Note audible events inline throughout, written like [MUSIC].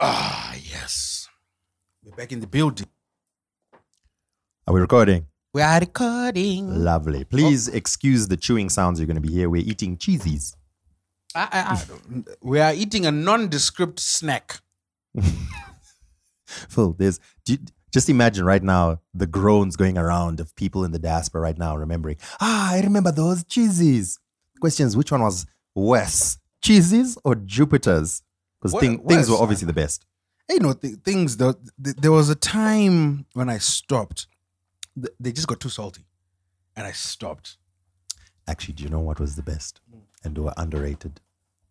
Ah, yes. We're back in the building. Are we recording? We are recording. Lovely. Please excuse the chewing sounds you're going to be here. We're eating cheesies. I, I, I, we are eating a nondescript snack. [LAUGHS] Phil, there's do you- just imagine right now the groans going around of people in the diaspora right now remembering. Ah, I remember those cheesies. Questions which one was worse, cheesies or Jupiter's? Because thing, things were obviously the best. Eh, you know th- things though th- there was a time when i stopped Th- they just got too salty and i stopped Actually, do you know what was the best and they were underrated?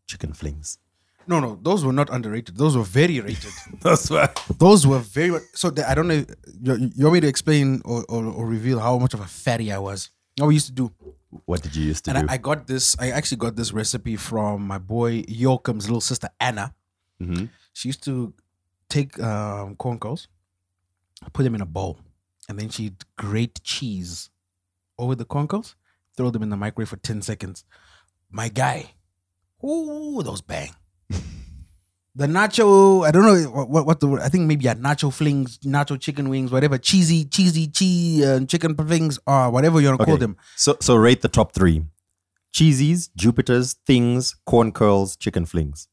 Chicken flings. no no those were not underrated those were very rated [LAUGHS] That's why. those were very so the, i don't know you, you want me to explain or, or, or reveal how much of a fatty i was You what we used to do What did you used to and do? I, I got this i actually got this recipe from my boy Yoakum's little sister anna Mhm. she used to take um, corn kernels, put them in a bowl, and then she'd grate cheese over the corn kernels, throw them in the microwave for 10 seconds. My guy, ooh, those bang. [LAUGHS] the nacho, I don't know what, what, the I think maybe a nacho flings, nacho chicken wings, whatever, cheesy, cheesy, cheese, uh, chicken flings, or whatever you want to call them. So, so rate the top three: cheesies, Jupiter's, things, corn curls, chicken flings.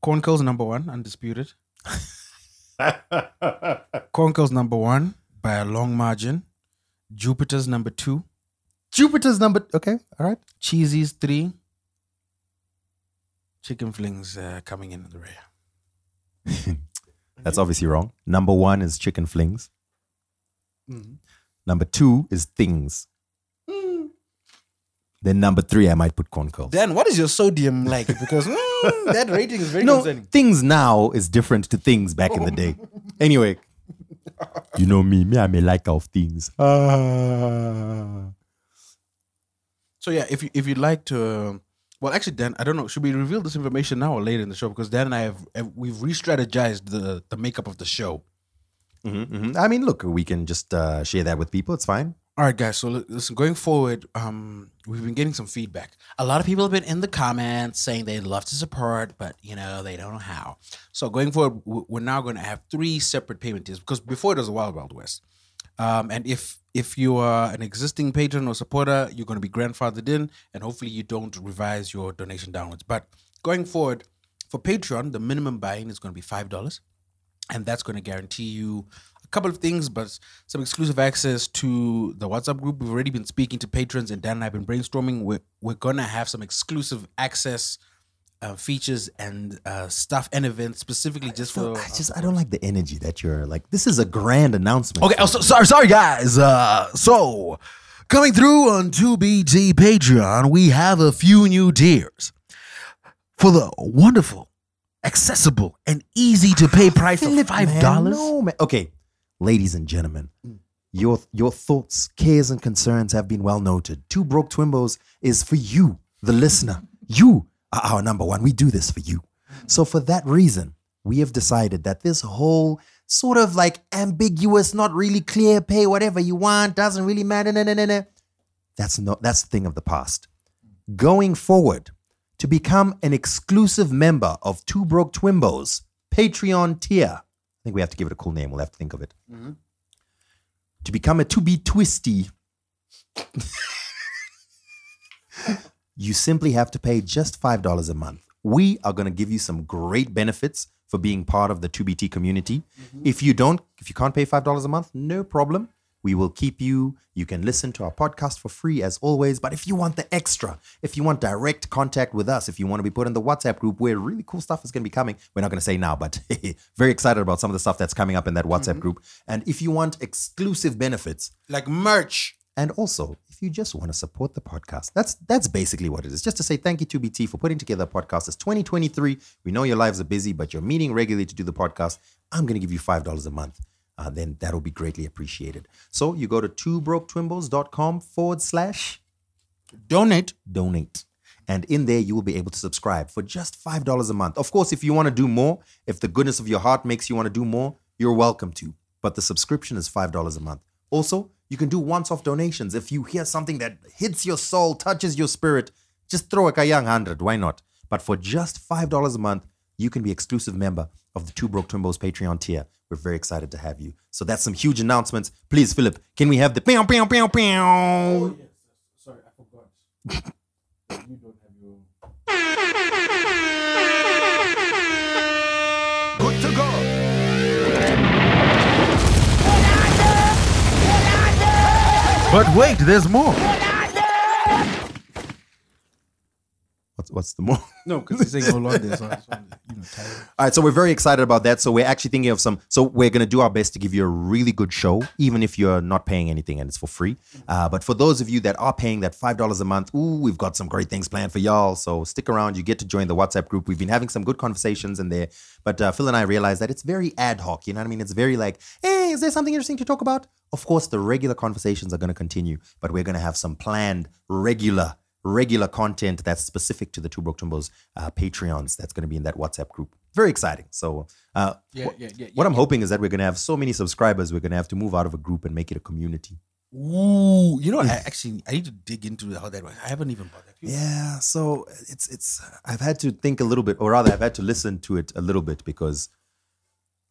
Corn curls number one, undisputed. Corn curls number one by a long margin. Jupiter's number two. Jupiter's number. Okay, all right. Cheesies three. Chicken flings uh, coming in the rear. [LAUGHS] That's obviously wrong. Number one is chicken flings. Mm-hmm. Number two is things. Then number three, I might put corn curls. Dan, what is your sodium like? Because mm, [LAUGHS] that rating is very no, concerning. things now is different to things back in the day. [LAUGHS] Anyway, you know me, me, I'm a like of things. Ah. So yeah, if you if you'd like to, uh, well, actually, Dan, I don't know. Should we reveal this information now or later in the show? Because Dan and I have, have we've re-strategized the the makeup of the show. Mhm, mhm. I mean, look, we can just uh, share that with people. It's fine. All right, guys. So listen, going forward, um, we've been getting some feedback. A lot of people have been in the comments saying they'd love to support, but you know they don't know how. So going forward, we're now going to have three separate payment tiers because before it was a wild wild west. Um, and if if you are an existing patron or supporter, you're going to be grandfathered in, and hopefully you don't revise your donation downwards. But going forward, for Patreon, the minimum buy-in is going to be five dollars and that's going to guarantee you a couple of things, but some exclusive access to the WhatsApp group. We've already been speaking to patrons, and Dan and I have been brainstorming. We're we're gonna have some exclusive access uh, features and uh, stuff and events specifically just for. I just I don't like the energy that you're like. This is a grand announcement. Okay, oh, so, sorry, sorry, guys. Uh, so coming through on 2BT Patreon, we have a few new tiers for the wonderful, accessible, and easy to pay price Philip, of five dollars. no, man. Okay, ladies and gentlemen, your your thoughts, cares, and concerns have been well noted. Two broke twimbos is for you, the listener. You are our number one. We do this for you. So for that reason, we have decided that this whole sort of like ambiguous, not really clear, pay whatever you want, doesn't really matter. No, no, no, no. That's not that's the thing of the past. Going forward, to become an exclusive member of Two Broke Twimbos Patreon tier. I think we have to give it a cool name. We'll have to think of it. Mm-hmm. To become a to be twisty, you simply have to pay just $5 a month. We are going to give you some great benefits for being part of the 2BT community. Mm-hmm. If you don't, if you can't pay $5 a month, no problem. We will keep you. You can listen to our podcast for free as always. But if you want the extra, if you want direct contact with us, if you want to be put in the WhatsApp group where really cool stuff is going to be coming, we're not going to say now, but [LAUGHS] very excited about some of the stuff that's coming up in that WhatsApp mm-hmm. group. And if you want exclusive benefits, Like merch. and also, you just want to support the podcast, that's that's basically what it is. Just to say thank you to BT for putting together a podcast. It's 2023. We know your lives are busy, but you're meeting regularly to do the podcast. I'm going to give you $5 a month. Uh, then that'll be greatly appreciated. So you go to twobroke forward slash Donate. donate. And in there, you will be able to subscribe for just $5 a month. Of course, if you want to do more, if the goodness of your heart makes you want to do more, you're welcome to. But the subscription is $5 a month. Also, you can do once off donations. If you hear something that hits your soul, touches your spirit, just throw a Kayang 100. Why not? But for just $5 a month, you can be exclusive member of the Two Broke Twimbos Patreon tier. We're very excited to have you. So that's some huge announcements. Please, Philip, can we have the pew, pew, pew, pew? Oh, Sorry, I forgot. [LAUGHS] you don't have your. But wait, there's more. What's, what's the more? [LAUGHS] No, because he's saying hold on there, so I just wanted to, you know. All right, so we're very excited about that. So we're actually thinking of some. So we're gonna do our best to give you a really good show, even if you're not paying anything and it's for free. Uh, but for those of you that are paying that five dollars a month, ooh, we've got some great things planned for y'all. So stick around. You get to join the WhatsApp group. We've been having some good conversations in there. But uh, Phil and I realized that it's very ad hoc. You know what I mean? It's very like, hey, is there something interesting to talk about? Of course, the regular conversations are gonna continue, but we're gonna have some planned regular regular content that's specific to the Two Broke Twimbos uh, Patreons that's going to be in that WhatsApp group. Very exciting. So, uh, Yeah, what, yeah, yeah, what I'm hoping is that we're going to have so many subscribers, we're going to have to move out of a group and make it a community. Ooh, you know, I [LAUGHS] actually I need to dig into how that works. I haven't even bothered. Yeah. So it's it's I've had to think a little bit, or rather, I've had to listen to it a little bit because,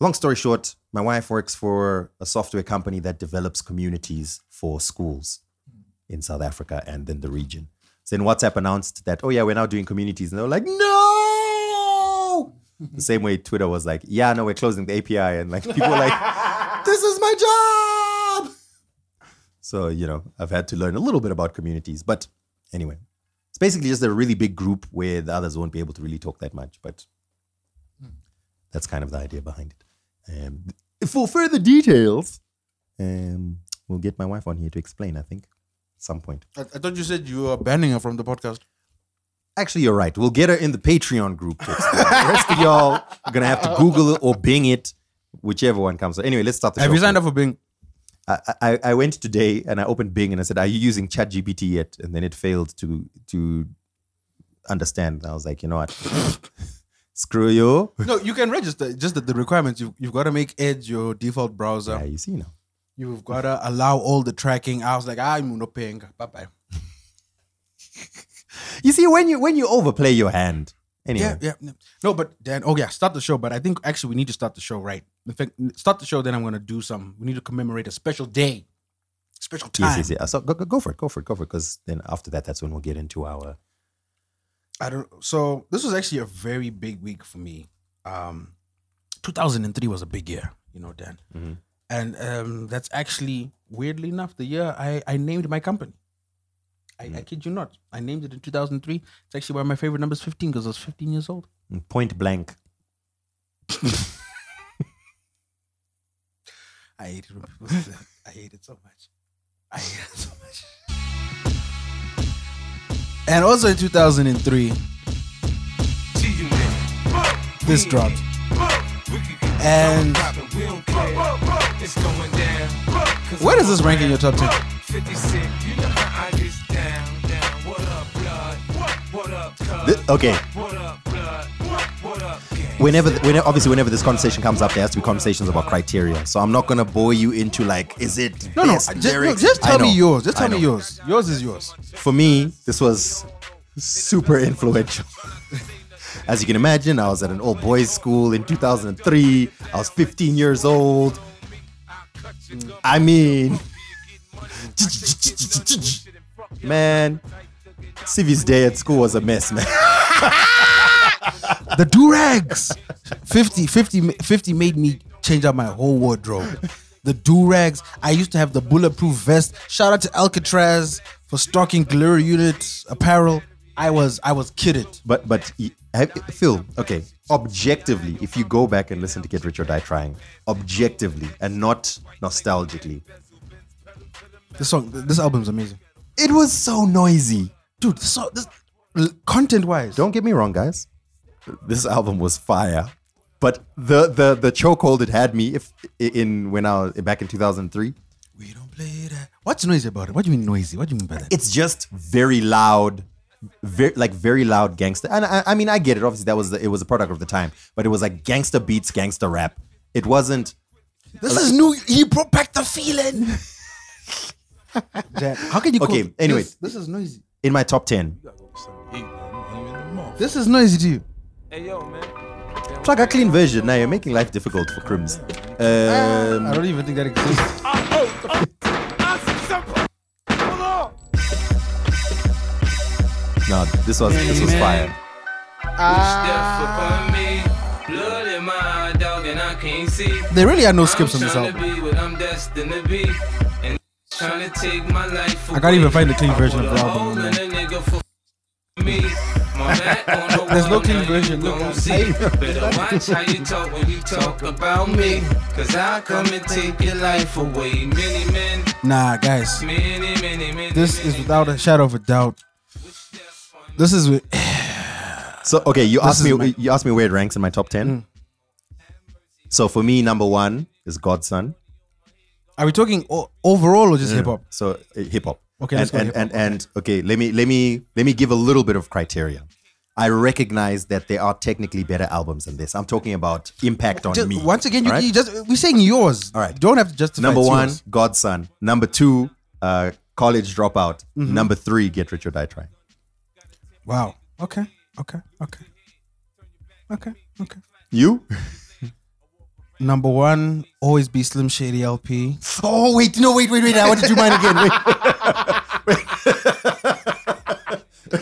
long story short, my wife works for a software company that develops communities for schools in South Africa and then the region. So then WhatsApp announced that, oh yeah, we're now doing communities, and they were like, no. the same way Twitter was like, yeah, no, we're closing the API, and like people were like, [LAUGHS] this is my job. So you know, I've had to learn a little bit about communities, but anyway, it's basically just a really big group where the others won't be able to really talk that much. But hmm. that's kind of the idea behind it. Um, for further details, um, we'll get my wife on here to explain. I think at some point. I, I thought you said you were banning her from the podcast. Actually, you're right. We'll get her in the Patreon group. To explain. the rest of y'all are gonna have to Google it or Bing it, whichever one comes. So anyway, let's start the Have show. you signed up for Bing? I, I, I went today and I opened Bing and I said, "Are you using ChatGPT yet?" And then it failed to to understand. And I was like, you know what? Screw you. [LAUGHS] No, you can register. Just that the requirements you you've got to make Edge your default browser. Yeah, you see now. You've got to allow all the tracking. I was like, I'm not paying. Bye bye. [LAUGHS] You see when you when you overplay your hand. Anyway, Yeah, yeah. no. But Dan. Oh yeah, start the show. But I think actually we need to start the show right. In fact, start the show. Then I'm gonna do some. We need to commemorate a special day, special time. yes, yes, yes. So go, go, go for it, go for it, go for it. Because then after that, that's when we'll get into our. I don't. So this was actually a very big week for me. Um, 2003 was a big year, you know, Dan, Mhm. and um, that's actually weirdly enough the year I I named my company. I, I kid you not. I named it in 2003. It's actually one of my favorite numbers, 15 because I was 15 years old. Point blank. [LAUGHS] I hate it when people say that. I hate it so much. I hate it so much. And also in 2003, this dropped. And where does this rank in your top 10? Th- okay. Whenever, whenever, obviously, whenever this conversation comes up, there has to be conversations about criteria. So I'm not gonna bore you into like, is it No, no, just, no, just tell me yours. Just tell me yours. Yours is yours. For me, this was super influential. [LAUGHS] As you can imagine, I was at an old boys' school in 2003. I was 15 years old. I mean, [LAUGHS] man, Civi's day at school was a mess, man. [LAUGHS] The do rags. 50, 50, 50 made me change up my whole wardrobe. The do rags. I used to have the bulletproof vest. Shout out to Alcatraz for stocking Glitter Unit apparel. I was I was kidded. But but have, Phil, okay, objectively, if you go back and listen to Get Rich or Die Trying, objectively and not nostalgically, This song, this album's amazing, it was so noisy. dude. So this content wise, Don't get me wrong, guys. This album was fire, but the the the chokehold it had me if in when I was back in 2003. we don't play that. What's noisy about it? What do you mean noisy? What do you mean by that? It's just very loud, very like very loud gangster. And I, I mean, I get it. Obviously, that was the, it was a product of the time, but it was like gangster beats, gangster rap. It wasn't. This is new. He brought back the feeling. Jan, how can you? Okay, anyway. this, this is noisy. in my top 10 This is noisy to you. Hey yo, man. It's like a clean version. Now you're making life difficult for Crims. Ah, um, I don't even think that exists. [LAUGHS] Ah, oh, oh, oh, Hold on. no, this was this was fire. Step ah. upon me, blood in my eye, dog, and I can't see. There really are no skips on this tryna album. be what I'm destined to be, and trying to take my life. I can't even find the clean version of put the album, man. There's no wall, clean version. Look, gon' I- see. Better watch how you talk when you talk about me. Cause I come and take your life away. Many men, Nah, guys. many, many, many. This many, is without a shadow of a doubt. This is with [SIGHS] So okay, you asked me my- Mm. you asked me where it ranks in my top ten. So for me, number one is God's Son. Are we talking o- overall or just hip hop? So uh, hip hop. Okay, and let's go and, and and okay, let me let me let me give a little bit of criteria. I recognize that there are technically better albums than this. I'm talking about impact on Just- me. once again, you, right? you just we're saying yours. All right. Don't have to justify. Number one, yours. God's Son. Number two, uh, College Dropout. Mm-hmm. Number three, Get Rich or Die Trying. Wow. Okay. Okay. Okay. Okay. Okay. You? [LAUGHS] Number one, always be Slim Shady LP. [LAUGHS] Oh wait, no, wait, wait, wait. I want to do mine again. [LAUGHS] [LAUGHS]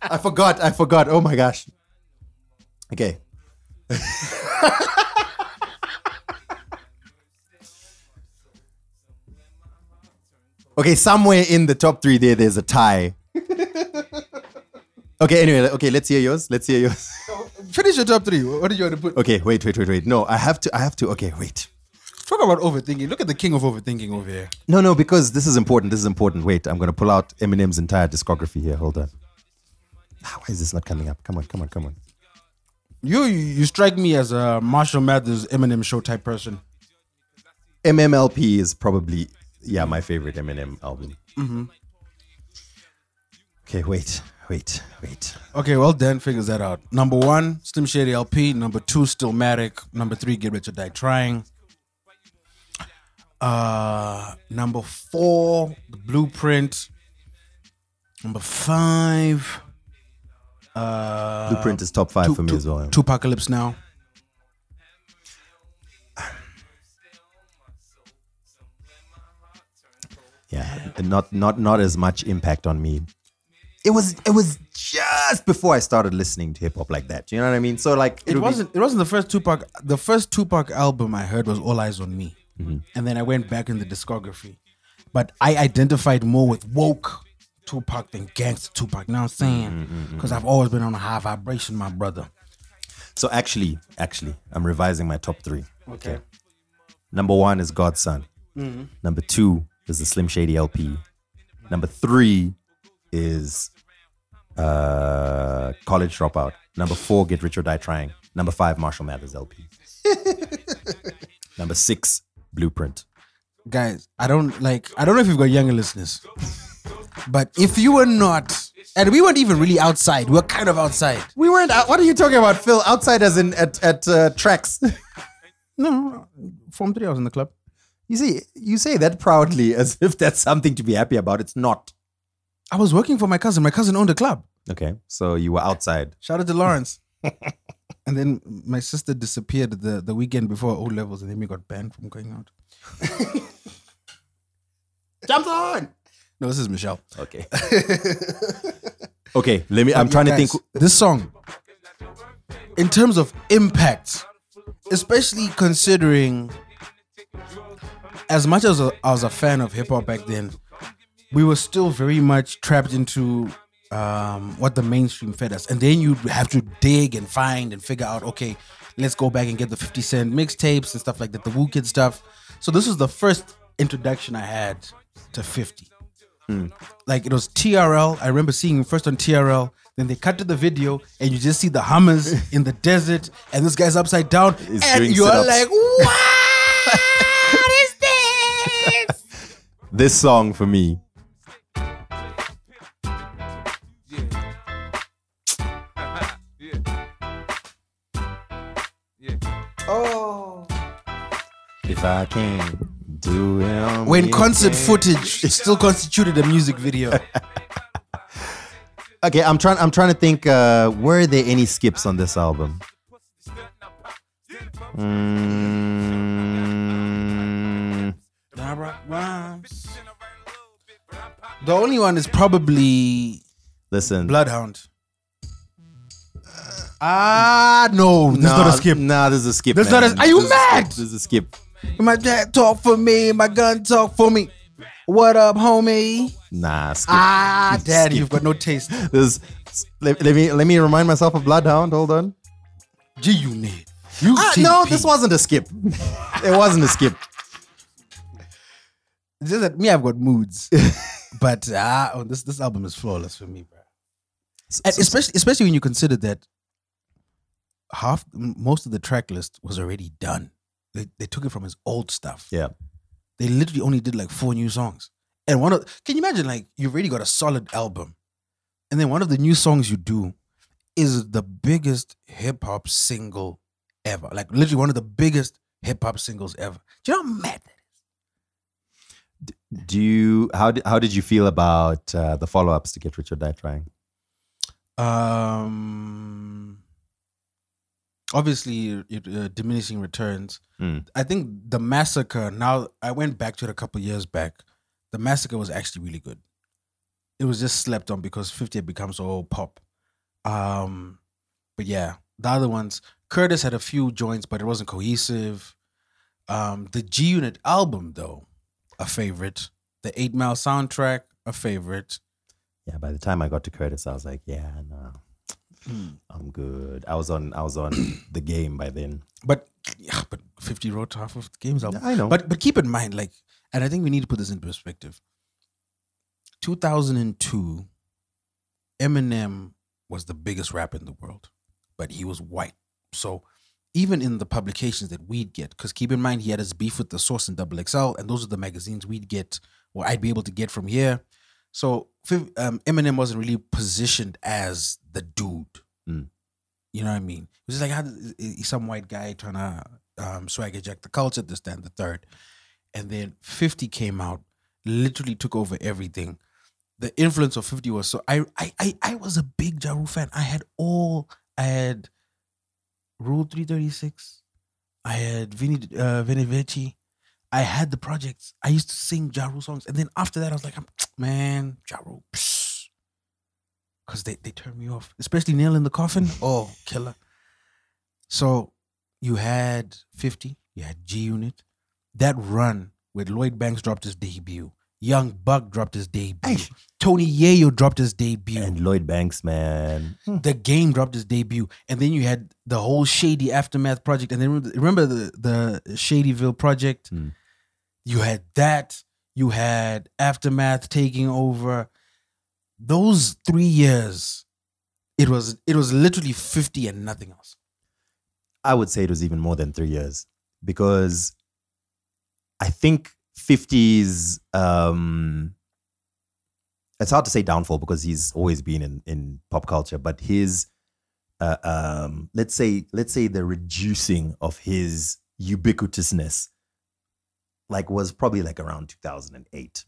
I forgot. I forgot. Oh my gosh. Okay. [LAUGHS] okay, somewhere in the top three there, there's a tie. [LAUGHS] okay, anyway, okay, let's hear yours. Let's hear yours. Finish your top three. What did you want to put? Okay, wait, wait, wait, wait. No, I have to, I have to, okay, wait. Talk about overthinking. Look at the king of overthinking over here. No, no, because this is important. This is important. Wait, I'm going to pull out Eminem's entire discography here. Hold on. Why is this not coming up? Come on, come on, come on. You you strike me as a Marshall Mathers Eminem show type person. MMLP is probably, yeah, my favorite Eminem album. Mm-hmm. Okay, wait, wait, wait. Okay, well Dan figures that out. Number one, Slim Shady LP. Number two, Stillmatic. Number three, Get Rich or Die Trying. Uh, number four, The Blueprint. Number five, uh, Blueprint is top five for me as well. 2Pacalypse Now. Yeah, not not not as much impact on me. It was it was just before I started listening to hip hop like that. You know what I mean? So like It wasn't. It wasn't the first Tupac. The first Tupac album I heard was All Eyez on Me, Mm-hmm. and then I went back in the discography. But I identified more with woke Tupac than gangster Tupac. You know what I'm Mm-hmm, saying? Because I've always been on a high vibration, my brother. So actually, actually, I'm revising my top three. Okay. Number one is God's Son. Number two is the Slim Shady LP. Number three is uh, College Dropout. Number four, Get Rich or Die Trying. Number five, Marshall Mathers LP. [LAUGHS] Number six, Blueprint. Guys, I don't like. I don't know if you've got younger listeners, but if you were not, and we weren't even really outside. We were kind of outside. We weren't. Out, what are you talking about, Phil? Outside as in at at uh, tracks. [LAUGHS] No, Form three, I was in the club. you see, you say that proudly [LAUGHS] as if that's something to be happy about. It's not. I was working for my cousin. My cousin owned a club. Okay, so you were outside. Shout out to Lawrence. [LAUGHS] and then my sister disappeared the, the weekend before O levels, and then we got banned from going out. [LAUGHS] Jump on. No, this is Michelle. Okay. [LAUGHS] okay. Let me. I'm trying to think. This song, in terms of impact, especially considering as much as I was a fan of hip hop back then, we were still very much trapped into um, what the mainstream fed us. And then you have to dig and find and figure out, okay, let's go back and get the 50 Cent mixtapes and stuff like that, the Wu Kid stuff. So this was the first introduction I had to 50. Like it was TRL. I remember seeing him first on TRL. Then they cut to the video, and you just see the Hummers [LAUGHS] in the desert, and this guy's upside down, He's and you're sit-ups. like, "What is this?" [LAUGHS] This song for me. If I can do it. when concert footage still constituted a music video. [LAUGHS] Okay, I'm trying. I'm trying to think. Uh, were there any skips on this album? Mm, The only one is probably listen, Bloodhound. Ah, no, this is not a skip. Nah, this is a skip. This is not a- are you This is- mad? This is a skip. My dad talk for me, my gun talk for me. What up, homie? Nah, skip. Ah, dad, Skip. you've got no taste. [LAUGHS] This. Let, let me let me remind myself of Bloodhound. Hold on. G Unit. You Ah, no, this wasn't a skip. it wasn't a skip. It's just that me, I've got moods. [LAUGHS] but ah, oh, this this album is flawless for me, bro. And especially especially when you consider that half most of the track list was already done. They they took it from his old stuff. Yeah. They literally only did like four new songs. And one of can you imagine like you've already got a solid album, and then one of the new songs you do is the biggest hip hop single ever. Like literally one of the biggest hip hop singles ever. Do you know how mad that is? Do you how did how did you feel about uh, the follow ups to Get Rich or Die Trying? Um, obviously, it, uh, diminishing returns. Mm. I think the massacre. Now, I went back to it a couple years back. The massacre was actually really good. It was just slept on because Fifty had become so pop. Um, but yeah, the other ones. Curtis had a few joints, but it wasn't cohesive. Um, the G Unit album, though, a favorite. The Eight Mile soundtrack, a favorite. Yeah, by the time I got to Curtis, I was like, yeah, no, Mm. I'm good. I was on I was on [CLEARS THROAT] the game by then. But yeah, but 50 wrote half of the games album. I know. But but keep in mind, like, and I think we need to put this in perspective. 2002, Eminem was the biggest rapper in the world, but he was white. So even in the publications that we'd get, because keep in mind he had his beef with the Source and Double XL, and those are the magazines we'd get, or I'd be able to get from here. So um, Eminem wasn't really positioned as the dude. Mm. You know what I mean? It was just like how some white guy trying to um, swagger jack the culture, this, that, and the third. And then 50 came out, literally took over everything. The influence of 50 was so I I I, I was a big Ja Rule fan. I had all I had Rule 336. I had Vinny uh Vinny Vici. I had the projects. I used to sing Ja Rule songs. And then after that, I was like, [TSK] man, Ja Rule, [SNIFFS] because they, they turned me off, especially Nail in the Coffin. [LAUGHS] Oh, killer. So you had 50, you had G Unit. That run with Lloyd Banks dropped his debut, Young Buck dropped his debut, Tony Yayo dropped his debut, And Lloyd Banks, man. the game dropped his debut, and then you had the whole Shady Aftermath project, and then remember- the the Shadyville project. Hmm. You had that. You had Aftermath taking over. Those three years, it was it was literally fifty and nothing else. I would say it was even more than three years because I think 50's um it's hard to say downfall because he's always been in, in pop culture, but his uh, um let's say let's say the reducing of his ubiquitousness like was probably like around 2008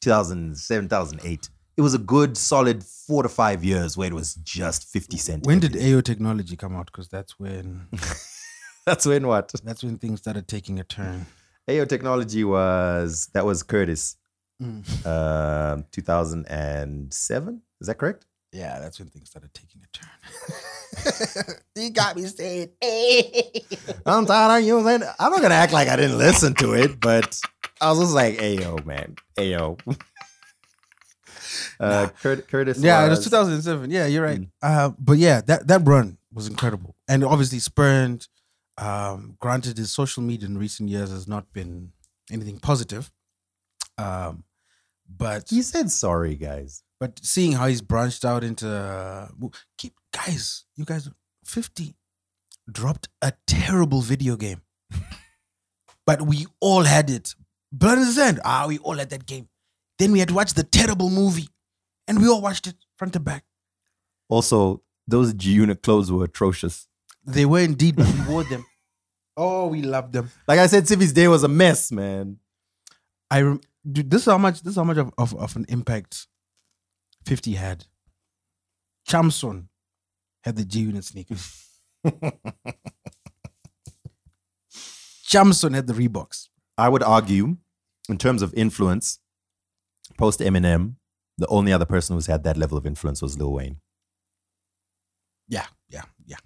2007 2008 it was a good solid four to five years where it was just 50 cent When did. Ayo Technology come out? Because that's when [LAUGHS] that's when what that's when things started taking a turn. Ayo Technology was that was Curtis, Mm. um, 2007. Is that correct? Yeah, that's when things started taking a turn. [LAUGHS] you got me saying, "Hey." I'm tired of using. I'm not gonna act like I didn't listen to it, but I was just like, "Ayo, man, Ayo." [LAUGHS] uh, Curt- Curtis. Yeah, it was was 2007. Yeah, you're right. Uh, but yeah, that that run was incredible, and obviously spurned. Um, granted, his social media in recent years has not been anything positive. Um, but He said sorry, guys. But seeing how he's branched out into uh, keep guys, you guys, fifty dropped a terrible video game, [LAUGHS] but we all had it. Blood Sand. Ah, we all had that game. Then we had to watch the terrible movie, and we all watched it front to back. Also, those G Unit clothes were atrocious. They were indeed, but we wore them. [LAUGHS] Oh, we loved them. Like I said, Civi's Day was a mess, man. I rem- dude, this is how much this is how much of, of, of an impact 50 had. Chamson had the G Unit sneakers. [LAUGHS] Chamson had the Reeboks. I would argue, in terms of influence, post Eminem, the only other person who's had that level of influence was Lil Wayne. Yeah, yeah, yeah.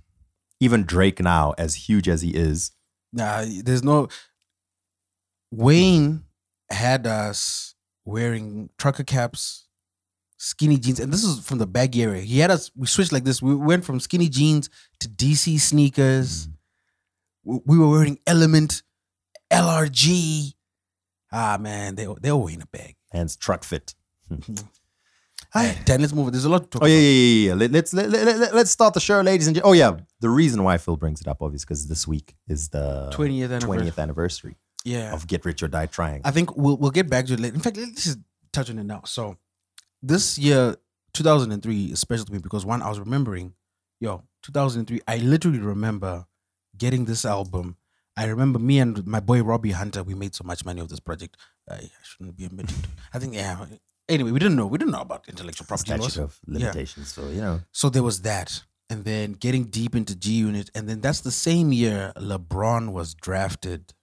Even Drake now, as huge as he is, Nah, there's no. Wayne hmm. had us wearing trucker caps, skinny jeans, and this is from the baggy area. He had us. We switched like this. We went from skinny jeans to DC sneakers. We we were wearing Element, LRG. Ah man, they they were in a bag. and it's Trukfit. [LAUGHS] Hey, Dan, let's move. on. There's a lot to talk Oh yeah, about. yeah, yeah, yeah. Let, let's let, let, let, let's start the show, ladies and gentlemen. Oh yeah, the reason why Phil brings it up, obviously, because this week is the 20th anniversary. 20th anniversary Yeah, of Get Rich or Die Trying. I think we'll we'll get back to it later. In fact, let's just touch on it now. So this year, 2003, is special to me because one, I was remembering, yo, 2003. I literally remember getting this album. I remember me and my boy Robbie Hunter. We made so much money of this project. I, I shouldn't be admitted. I think yeah. Anyway, we didn't know. We didn't know about intellectual property laws. Of limitations. So you know, So there was that. And then getting deep into G Unit. And then that's the same year LeBron was drafted.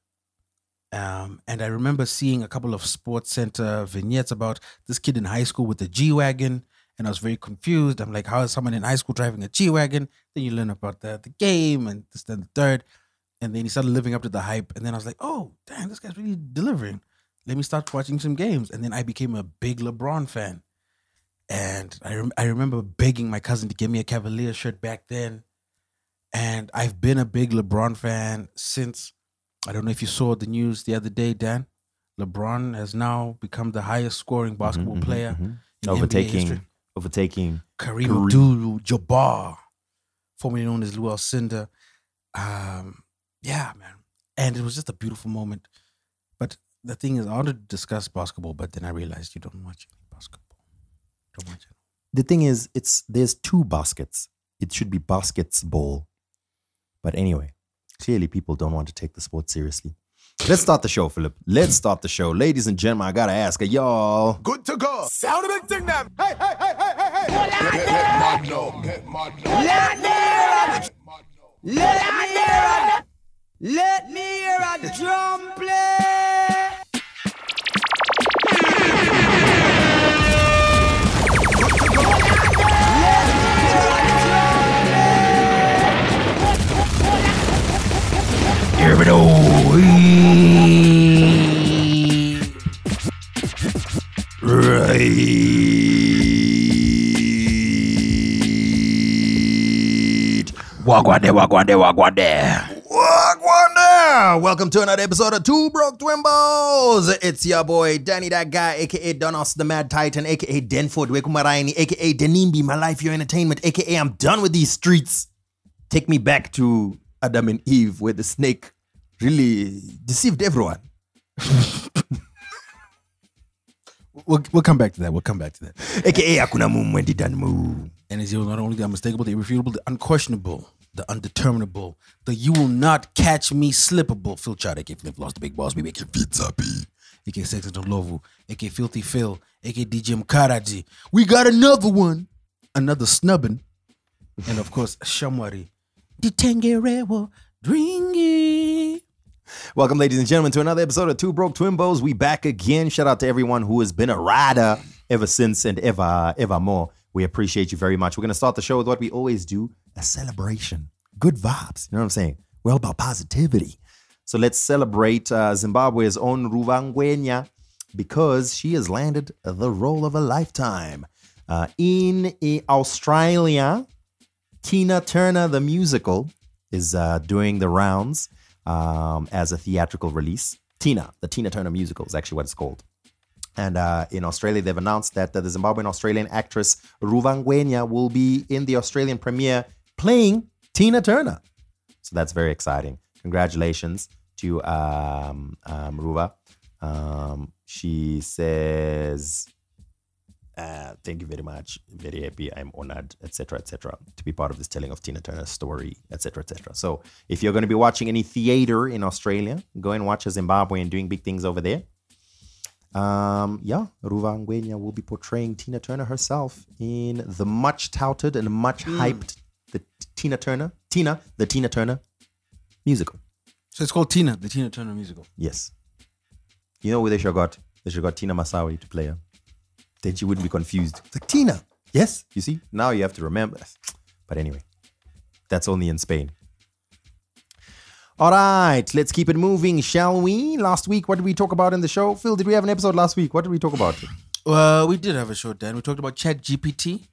Um, and I remember seeing a couple of SportsCenter vignettes about this kid in high school with a G Wagon. And I was very confused. I'm like, how is someone in high school driving a G Wagon? Then you learn about the, the game and this, then the third. And then he started living up to the hype. And then I was like, oh, damn, this guy's really delivering. Let me start watching some games. And then I became a big LeBron fan. And I, rem- I remember begging my cousin to give me a Cavalier shirt back then. And I've been a big LeBron fan since. I don't know if you saw the news the other day, Dan. LeBron has now become the highest scoring basketball mhm, player mhm. in overtaking, NBA history. overtaking. Kareem Kareem. Abdul-Jabbar, formerly known as Lew Alcindor. Um, yeah, man. And it was just a beautiful moment. But the thing is, I wanted to discuss basketball, but then I realized you don't watch any basketball. Don't watch it. The thing is, it's there's two baskets. It should be baskets ball. But anyway, clearly people don't want to take the sport seriously. Let's start the show, Philip. Let's start the show, ladies and gentlemen. I gotta ask, are y'all Good to go. Sound the big thing, them. Hey, hey, hey, hey, hey, hey. Let, let man know. Let man know. Let me hear a, let me hear a, let me hear a drum play. Right? Wagwande, wagwande, wagwande. Wagwanda! Welcome to another episode of Two Broke Twimbos. It's your boy Danny, that guy, aka Donos the Mad Titan, aka Denford Wekumaraini, aka Denimbi, my life, your entertainment, aka I'm done with these streets. Take me back to Adam and Eve, where the snake really deceived everyone. [LAUGHS] We'll, we'll come back to that. We'll come back to that. aka Akuna Mumwendi Danmu. And is not only the unmistakable, the irrefutable, the unquestionable, the undeterminable, the you will not catch me slippable. Phil Chad, aka Flip lost the big boss, we make it pizza P. aka Sex and Lovu, aka Filthy Phil, aka DJ Mkaraji. We got another one, another snubbing. And of course, Shamwari. The Tangerewo Dringy. Welcome, ladies and gentlemen, to another episode of Two Broke Twimbos. We back again. Shout out to everyone who has been a rider ever since and ever, ever more. We appreciate you very much. We're going to start the show with what we always do a celebration. Good vibes. You know what I'm saying? We're all about positivity. So let's celebrate uh, Zimbabwe's own Ruva Ngwenya because she has landed the role of a lifetime. Uh, in Australia, Tina Turner, the musical, is uh, doing the rounds um, as a theatrical release. Tina, the Tina Turner musical is actually what it's called. And uh, in Australia, they've announced that uh, the Zimbabwean Australian actress Ruva Ngwenya will be in the Australian premiere playing Tina Turner. So that's very exciting. Congratulations to um, um, Ruva. Um, she says, uh, thank you very much. Very happy. I'm honored, etc., etc., to be part of this telling of Tina Turner's story, etc., etc. So, if you're going to be watching any theater in Australia, go and watch a Zimbabwean doing big things over there. Um, yeah, Ruva Ngwenya will be portraying Tina Turner herself in the much touted and much hyped the Tina Turner, Tina, the Tina Turner musical. So it's called Tina, the Tina Turner musical. Yes. You know where they should have got? They should have got Tina Masawi to play her. Then she wouldn't be confused. It's like, Tina. Yes. You see? Now you have to remember. But anyway, that's only in Spain. All right, let's keep it moving, shall we? Last week, what did we talk about in the show? Phil, did we have an episode last week? What did we talk about? Well, we did have a show, Dan. We talked about ChatGPT.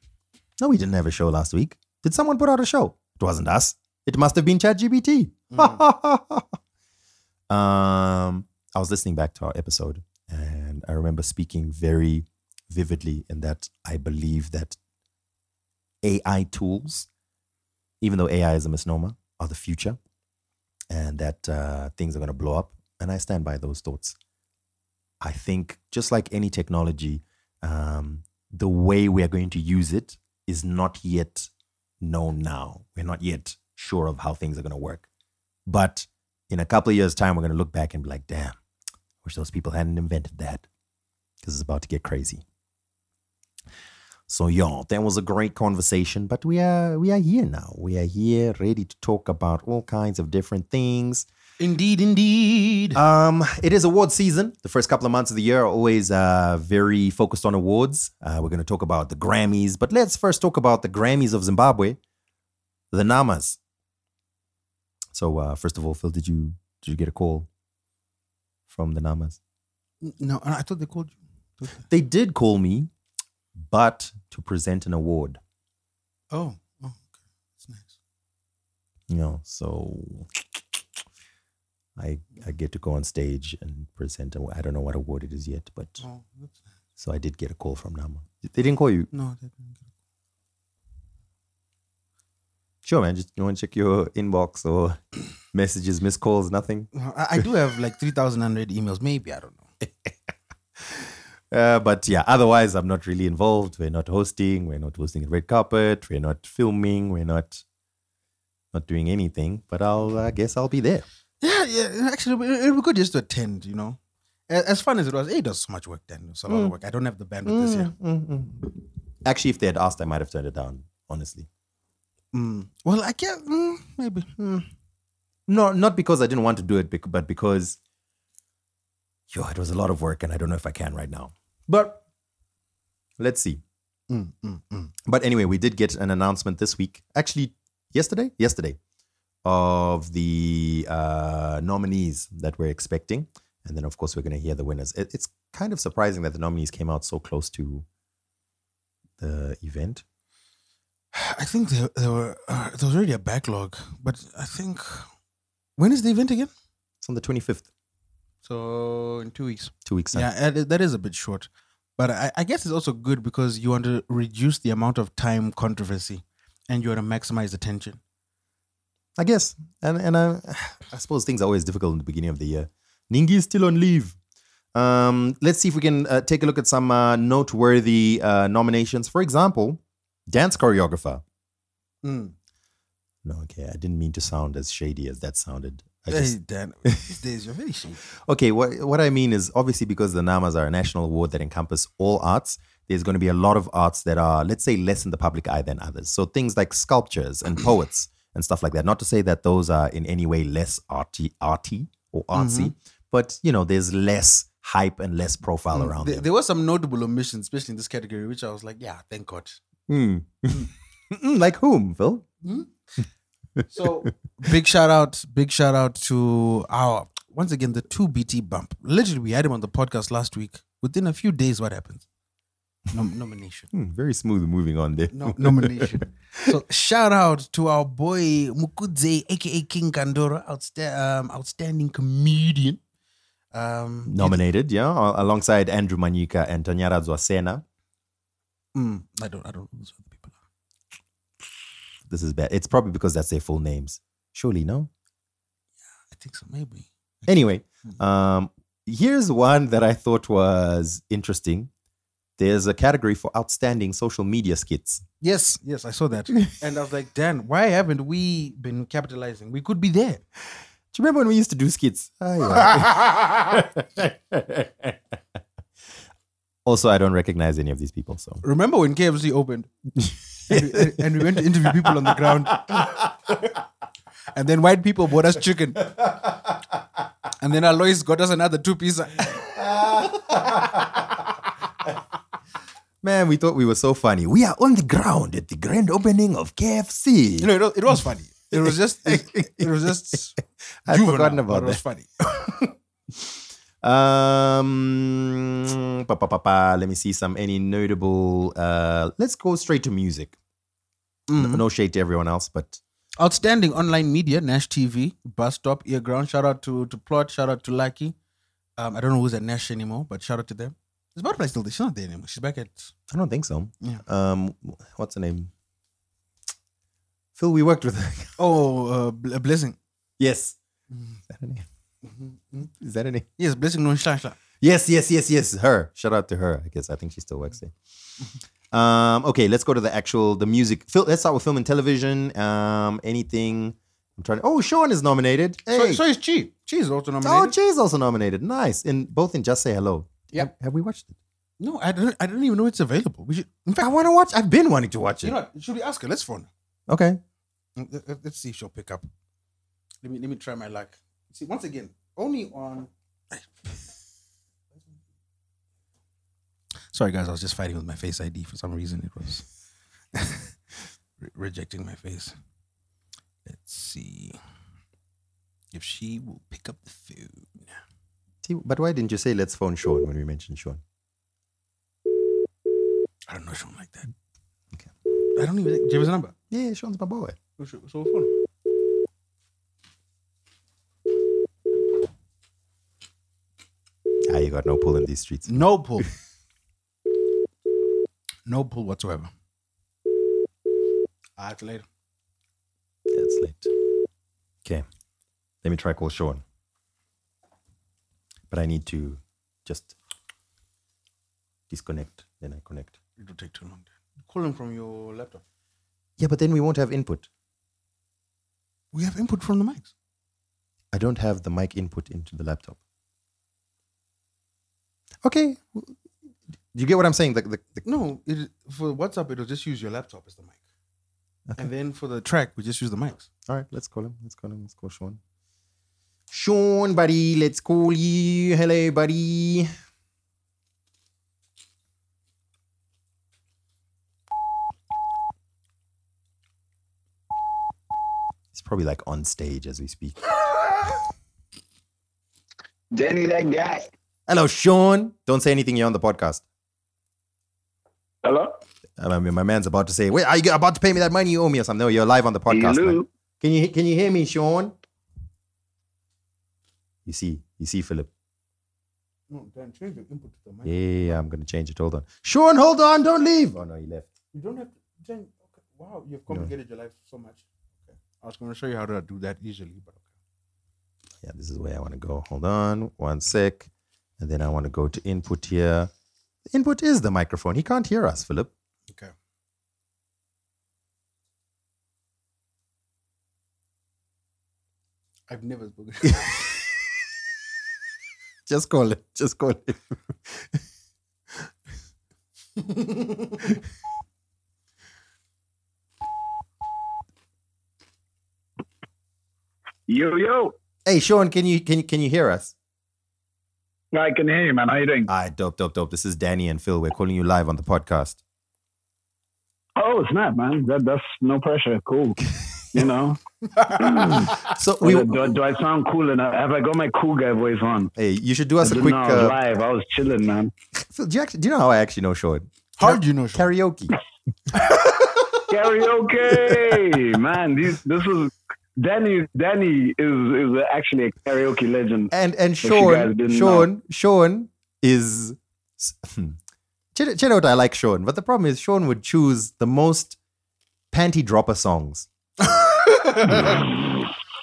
No, we didn't have a show last week. Did someone put out a show? It wasn't us. It must have been ChatGPT. [LAUGHS] um, I was listening back to our episode, and I remember speaking very vividly in that I believe that AI tools, even though AI is a misnomer, are the future, and that uh, things are going to blow up. And I stand by those thoughts. I think just like any technology, um, the way we are going to use it is not yet known now. We're not yet sure of how things are going to work. But in a couple of years' time, we're going to look back and be like, damn, wish those people hadn't invented that because it's about to get crazy. So, yeah, that was a great conversation, but we are we are here now. We are here ready to talk about all kinds of different things. Indeed, indeed. Um, it is award season. The first couple of months of the year are always uh, very focused on awards. Uh, we're going to talk about the Grammys, but let's first talk about the Grammys of Zimbabwe, the Namas. So, uh, first of all, Phil, did you did you get a call from the Namas? no, I thought they called you. They did call me, but to present an award. Oh, oh, okay. That's nice. You know, so I I get to go on stage and present. A, I don't know what award it is yet, but Oh, nice. so I did get a call from Nama. They didn't call you. No, they didn't get. Sure, man. Just you want to check your inbox or [COUGHS] messages, missed calls, nothing. I, I do have like 3,100 emails. Maybe, I don't know. [LAUGHS] Uh, but yeah, otherwise, I'm not really involved. We're not hosting. We're not hosting a red carpet. We're not filming. We're not not doing anything. But I'll I guess I'll be there. Yeah, yeah. Actually, it it would be good just to attend, you know. As fun as it was, it does so much work then. It's a lot of work. I don't have the bandwidth this year. Actually, if they had asked, I might have turned it down. Honestly, Mm. Well, I can't. Mm, maybe. Mm. no, not because I didn't want to do it, but because yo, it was a lot of work, and I don't know if I can right now. But let's see. Mm, mm, mm. But anyway, we did get an announcement this week. Actually, yesterday, yesterday, of the uh, nominees that we're expecting, and then of course we're going to hear the winners. It, it's kind of surprising that the nominees came out so close to the event. I think there, there were uh, there was already a backlog, but I think when is the event again? It's on the twenty fifth, So in two weeks. two weeks time. Yeah, that is a bit short, but I, I guess it's also good because you want to reduce the amount of time controversy, and you want to maximize attention. I guess, and and I, [SIGHS] I suppose things are always difficult in the beginning of the year. Ningi is still on leave. Um, let's see if we can uh, take a look at some uh, noteworthy uh, nominations. For example, dance choreographer. Mm. No, okay, I didn't mean to sound as shady as that sounded. I Hey, just, Dan, these days you're okay, what what I mean is obviously because the Namas are a national award that encompass all arts. There's going to be a lot of arts that are, let's say, less in the public eye than others. So things like sculptures and [CLEARS THROAT] poets and stuff like that. Not to say that those are in any way less arty, arty or artsy, but you know, there's less hype and less profile around There, them. there were some notable omissions, especially in this category, which I was like, yeah, thank God. Hmm. Mm, [LAUGHS] like whom, Phil? [LAUGHS] So [LAUGHS] big shout out, big shout out to our once again the two BT bump. Literally, we had him on the podcast last week. Within a few days, what happens? Nom- [LAUGHS] nomination. Hmm, very smooth moving on there. No, nomination. [LAUGHS] so shout out to our boy Mukudze, aka King Kandora, outsta- um, outstanding comedian. Um, Nominated, yeah, alongside Andrew Manyika and Tanyara Zwasena. Mm, I don't, I don't know who those other people are. This is bad. It's probably because that's their full names. Surely, no? Yeah, I think so, maybe. Anyway, um, here's one that I thought was interesting. There's a category for outstanding social media skits. Yes, yes, I saw that, [LAUGHS] and I was like, Dan, why haven't we been capitalizing? We could be there. Do you remember when we used to do skits? Ah, [LAUGHS] yeah. Also, I don't recognize any of these people. So Remember when KFC opened? [LAUGHS] and, we, and we went to interview people on the ground. and then white people bought us chicken. And then Alois got us another two pizza. man, we thought we were so funny. We are on the ground at the grand opening of KFC. You know, it, was- it was funny. It was just, it, it was just. [LAUGHS] Juvenile, forgotten about but It was funny. [LAUGHS] Um, pa, pa, pa, pa, let me see some any notable. Uh, let's go straight to music. Mm-hmm. No shade to everyone else, but Outstanding online media, Nash TV, Bus Stop, Earground. Shout out to to Plot. Shout out to Lucky. Um, I don't know who's at Nash anymore, but shout out to them. Is Butterfly still there? She's not there anymore. She's back at. I don't think so. Yeah. Um, what's her name? Phil, we worked with. her. Oh, uh, Bl- Blessing. yes. Mm-hmm. Is that name? Is that name? Yes, Blessing no Shasha. Yes, yes, yes, yes. Her. Shout out to her. I guess I think she still works there. Um, okay, let's go to the actual the music. Phil, let's start with film and television. Um, anything? I'm trying. To, oh, Sean is nominated. So, Hey. so is Chi. Chi is also nominated. oh, nominated. Jay's also nominated. Nice. In both in Just Say Hello. Yeah. Have, have we watched it? no, I don't. I don't even know it's available. We should. In fact, I want to watch. I've been wanting to watch it. you know, what? should we ask her? Let's phone. okay. Let- Let's see if she'll pick up. Let me let me try my luck. See, once again, only on. Sorry, guys. I was just fighting with my Face ID for some reason. It was [LAUGHS] re- rejecting my face. Let's see if she will pick up the phone. See, But why didn't you say let's phone Sean when we mentioned Sean? I don't know Sean like that. Okay. I don't even. think- Give us a number. Yeah, Sean's my boy. Oh, so, so so phone. Ah, you got no pull in these streets. No pull. no pull whatsoever. All right, later. It's late. Okay. Let me try call Sean. But I need to just disconnect. Then I connect. It'll take too long. Call him from your laptop. Yeah, but then we won't have input. We have input from the mics. I don't have the mic input into the laptop. Okay. You get what I'm saying? The, the, the, No, it, for WhatsApp, it'll just use your laptop as the mic. And then for the track, we just use the mics. all right, let's call him. Let's call him. Let's call Sean. Sean, buddy, let's call you. Hello, buddy. It's probably like on stage as we speak. Danny, that guy. Hello, Sean. Don't say anything. You're on the podcast. Hello? I mean, my man's about to say, "Wait, are you about to pay me that money you owe me or something?" No, you're live on the podcast. Hello? man. Can you can you hear me, Sean? You see, you see, Philip. No, Dan, change your input to the mic. Yeah, I'm gonna change it. Hold on, Sean. Hold on, don't leave. Oh no, he left. You don't have to change. Okay. Wow, you've complicated your life so much. Okay. I was going to show you how to do that easily, but okay. Yeah, this is where I want to go. Hold on, one sec, and then I want to go to input here. Input is the microphone. He can't hear us, Philip. Okay. I've never spoken. [LAUGHS] Just call it. Just call it. [LAUGHS] Yo, yo. hey, Sean, can you can you can you hear us? I can hear you, man. How you doing? All right, dope, dope, dope. This is Danny and Phil. We're calling you live on the podcast. Oh, snap, man. That, that's no pressure. Cool. You know? [LAUGHS] [CLEARS THROAT] So we, do, do, do I sound cool enough? Have I got my cool guy voice on? hey, you should do us I a didn't quick. know I was Uh, live. I was chilling, man. [LAUGHS] Phil, do you actually do you know how I actually know Sean? How do you know? Sean? Karaoke. [LAUGHS] Karaoke, man. These, this is Danny. Danny is is actually a karaoke legend. And and If you guys Sean, didn't Sean, Sean is. Hmm. Do you know- do you know what I like Sean? But the problem is Sean would choose the most panty dropper songs. [LAUGHS]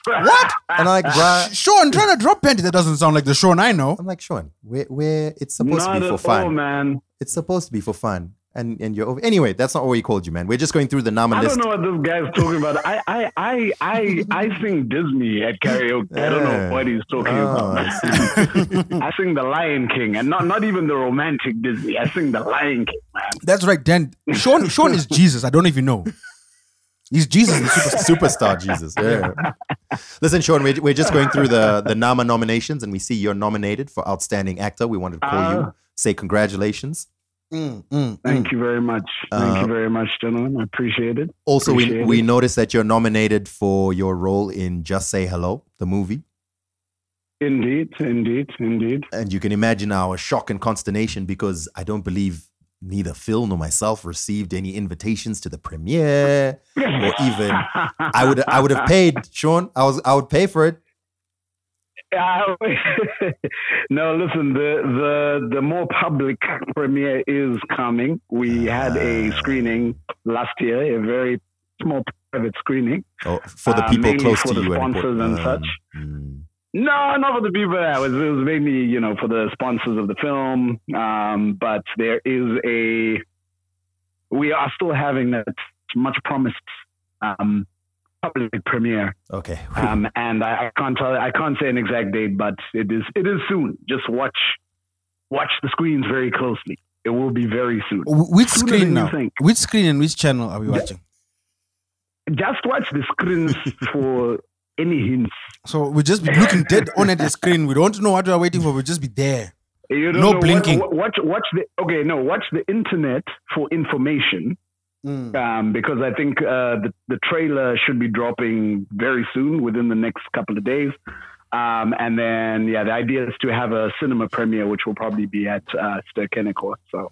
What? And I'm like, bruh, Sean, trying to drop panty. That doesn't sound like the Sean I know. I'm like, Sean, where where it's supposed Not to be for fun. all, man. It's supposed to be for fun. And and you're over. Anyway, that's not what we called you, man. We're just going through the I don't know what this guy's talking about. I I I I, I sing Disney at karaoke. I don't know what he's talking Oh, about. I. [LAUGHS] I sing the Lion King, and not not even the romantic Disney. I sing the Lion King, man. That's right, Dan. Sean Sean is Jesus. I don't even know. He's Jesus, the super superstar Jesus. Yeah. [LAUGHS] Listen, Sean, we're, we're just going through the the NAMA nominations, and we see you're nominated for outstanding actor. We wanted to call you, Ah. say congratulations. Mm, mm, Thank you very much. Thank Uh, you very much, gentlemen. I appreciate it. Also, we Appreciate we it. noticed that you're nominated for your role in Just Say Hello, the movie, Indeed, indeed, indeed. and you can imagine our shock and consternation because I don't believe neither Phil nor myself received any invitations to the premiere or even [LAUGHS] I would I would have paid Sean. I was I would pay for it. Uh, [LAUGHS] no, listen. The the the more public premiere is coming. We had a Ah. screening last year, a very small private screening. Oh, for the Uh, people mainly close for to the you and sponsors and such. mm. No, not for the people. That was it was mainly you know for the sponsors of the film. Um, but there is a. We are still having that much promised um, public premiere. Okay. [LAUGHS] Um, and I, I can't tell, I can't say an exact date, but it is, it is soon. Just watch, watch the screens very closely. It will be very soon. Which Sooner screen now? think. Which screen and which channel are we watching? Just watch the screens [LAUGHS] for any hints. So we just be looking dead on at the screen. We don't know what we're waiting for. We'll just be there. You don't No know blinking. watch, watch the okay. No, watch the internet for information. Mm. Um, because I think uh, the the trailer should be dropping very soon, within the next couple of days. Um, and then yeah, the idea is to have a cinema premiere, which will probably be at uh, Ster-Kinekor. So.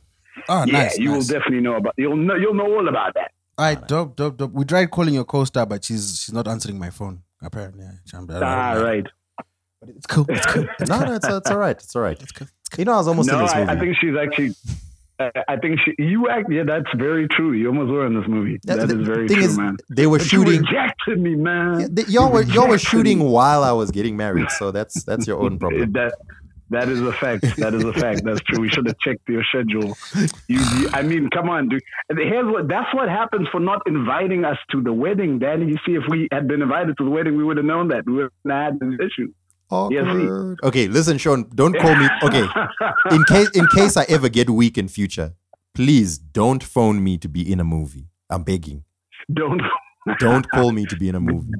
Oh, yeah, nice. you nice. will definitely know about. You'll know. You'll know all about that. All right, dope, dope, dope. We tried calling your co-star, but she's she's not answering my phone. Apparently, I. Ah, right. But it's cool. It's cool. [LAUGHS] No, no, it's, it's all right. It's all right. It's cool. You know, I was almost in this movie. I, I think she's actually. I think she. You act. Yeah, that's very true. You almost were in this movie. Yeah, That the is very thing true, is, man. they were But shooting. You rejected me, man. Yeah, they- y'all were y'all were shooting me. while I was getting married, so that's that's your own problem. [LAUGHS] That that is a fact. That is a fact. That's true. We should have checked your schedule. You, you- I mean, come on, dude. Here's what. That's what happens for not inviting us to the wedding, Danny. You see, if we had been invited to the wedding, we would have known that. We would have had this issue. Awkward. Okay, listen, Sean, don't call me. Okay, [LAUGHS] in case in case I ever get weak in future, please don't phone me to be in a movie. I'm begging. Don't. Don't call me to be in a movie.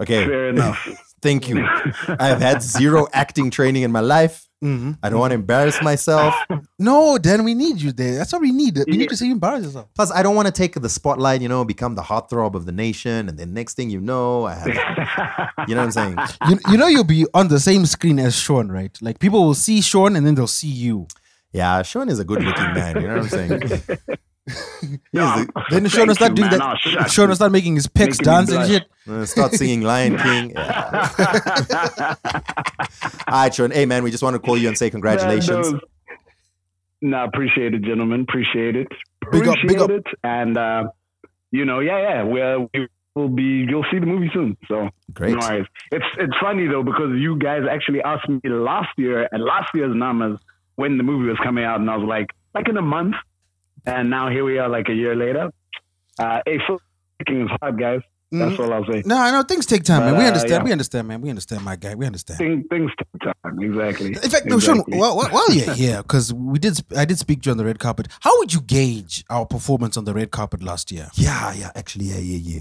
Okay, Fair enough. [LAUGHS] thank you. I've had zero acting training in my life. Mhm. I don't want to embarrass myself. [LAUGHS] No, then we need you there. That's what we need. We need to see you embarrass yourself. Plus, I don't want to take the spotlight, you know, become the heartthrob of the nation, and then next thing you know, I have, [LAUGHS] you know what I'm saying? You, you know you'll be on the same screen as Sean, right? Like people will see Sean and then they'll see you. Yeah, Sean is a good-looking man. You know what I'm saying? [LAUGHS] He's the- Then Sean will Thank start doing man. that. Oh, shucks. Sean will start making his pecs Making dance and shit. Uh, start singing Lion [LAUGHS] King. Yeah. [LAUGHS] All right, Sean. Hey, man, we just want to call you and say congratulations. Man, those- No, appreciate it, gentlemen. Appreciate it. Big up, Appreciate big up. it. And uh, you know, yeah, yeah. We'll, we will be. You'll see the movie soon. So Great. no worries. It's it's funny though because you guys actually asked me last year at last year's numbers when the movie was coming out, and I was like, like in a month. And now here we are, like a year later. Uh, a filmmaking is hard, guys. That's all I'll say. No, I know things take time, man. But, We uh, understand. yeah. We understand, man. We understand, my guy. We understand. Things, things take time. Exactly. In fact, no, Sean. Exactly. While, while while you're [LAUGHS] here, because we did, I did speak to you on the red carpet. How would you gauge our performance on the red carpet last year? Yeah, yeah. Actually, yeah, yeah, yeah.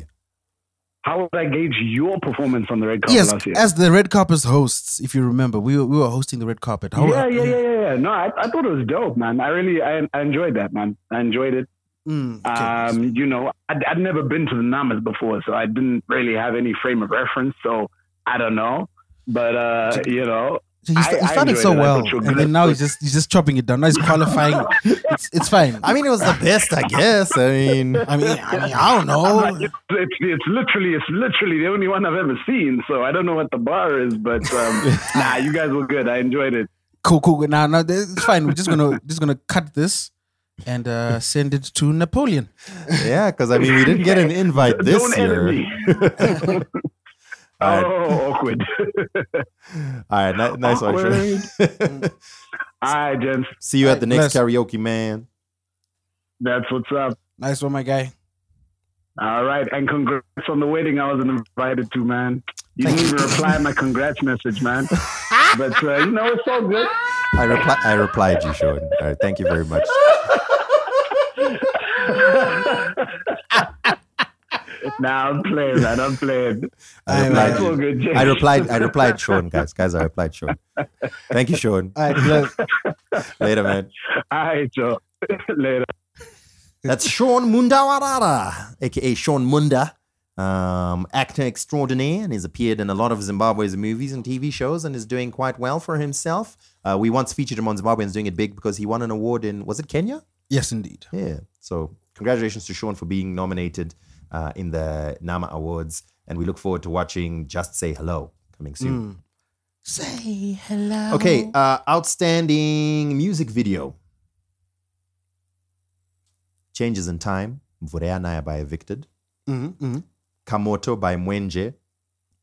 How would I gauge your performance on the red carpet yes, last year? as the red carpet hosts, if you remember, we were, we were hosting the red carpet. How, yeah, yeah, yeah, yeah, yeah. No, I, I thought it was dope, man. I really, I, I enjoyed that, man. I enjoyed it. Mm, okay. Um, you know, I'd, I'd never been to the Namas before, so I didn't really have any frame of reference. So I don't know, but uh, you know, he, sta- I- he started so it. Well, thought you were and then now he's just he's just chopping it down. Now he's qualifying. [LAUGHS] it's it's fine. I mean, it was the best, I guess. I mean, I mean, I mean, I don't know. it's, it's it's literally it's literally the only one I've ever seen. So I don't know what the bar is, but um, [LAUGHS] nah, you guys were good. I enjoyed it. Cool, cool. Now, now it's fine. We're just gonna just gonna cut this and uh, send it to Napoleon. yeah, because I mean, we didn't get an [LAUGHS] invite this Don't edit year. Me. All right, oh, awkward. [LAUGHS] all right, ni- nice one, Sean. [LAUGHS] All right, gents. See you at the next Bless. karaoke, man. That's what's up. Nice one, my guy. All right, and congrats on the wedding I wasn't invited to, man. You didn't even reply my congrats message, man. [LAUGHS] but uh, you know, it's all good. I reply. I replied you, Sean. All right, thank you very much. [LAUGHS] Nah, I'm playing, man. I'm playing. I Aye, replied. All good, I replied. I replied, Sean, guys. Guys, I replied, Sean. Thank you, Sean. All right, bless. [LAUGHS] Later, man. All right, Joe. [LAUGHS] Later. That's Sean Mundawarara, aka Sean Munda, um, actor extraordinaire, and has appeared in a lot of Zimbabwe's movies and TV shows, and is doing quite well for himself. Uh, we once featured him on Zimbabweans doing it big because he won an award in was it Kenya? Yes, indeed. Yeah. So congratulations to Sean for being nominated uh, in the Nama Awards, and we look forward to watching Just Say Hello coming soon. Say hello. Okay, uh, outstanding music video. Changes in Time, Mvurea Naya by Evicted. Mm-hmm, mm-hmm, Kamoto by Mwenje.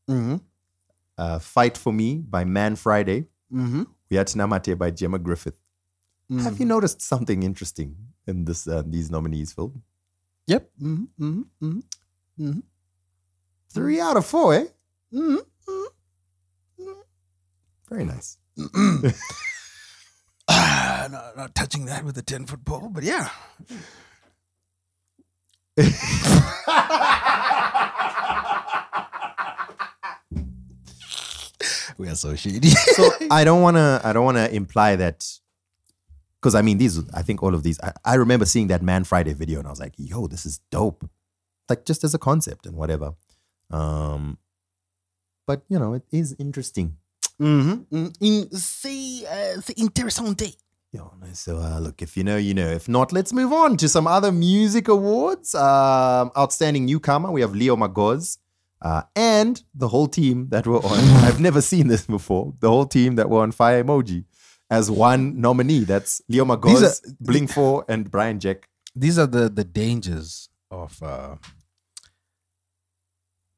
mm-hmm, Uh, Fight for Me by Man Friday. mm-hmm. Uyatinamate by Gemma Griffith. Have you noticed something interesting in this uh, these nominees, Phil? Yep. Mm-hmm, mm-hmm, mm-hmm. Three out of four, eh? Mm-hmm. Very nice. [CLEARS THROAT] [CLEARS THROAT] Ah, not, not touching that with a 10 foot pole, but yeah. [LAUGHS] we are so shady. so [LAUGHS] I don't want to. I don't want to imply that because I mean these. I think all of these. I, I remember seeing that Man Friday video and I was like, "Yo, this is dope!" Like just as a concept and whatever. Um, but you know, it is interesting. mm-hmm. In, c'est, uh, c'est interessante. Yo, no, so uh, look, if you know, you know. If not, let's move on to some other music awards. Um, outstanding newcomer, we have Leo Magoz. Uh, and the whole team that were on, [LAUGHS] I've never seen this before. The whole team that were on Fire Emoji as one nominee. That's Leo Magoz, These Bling 4, and Brian Jack. These are the, the dangers of uh,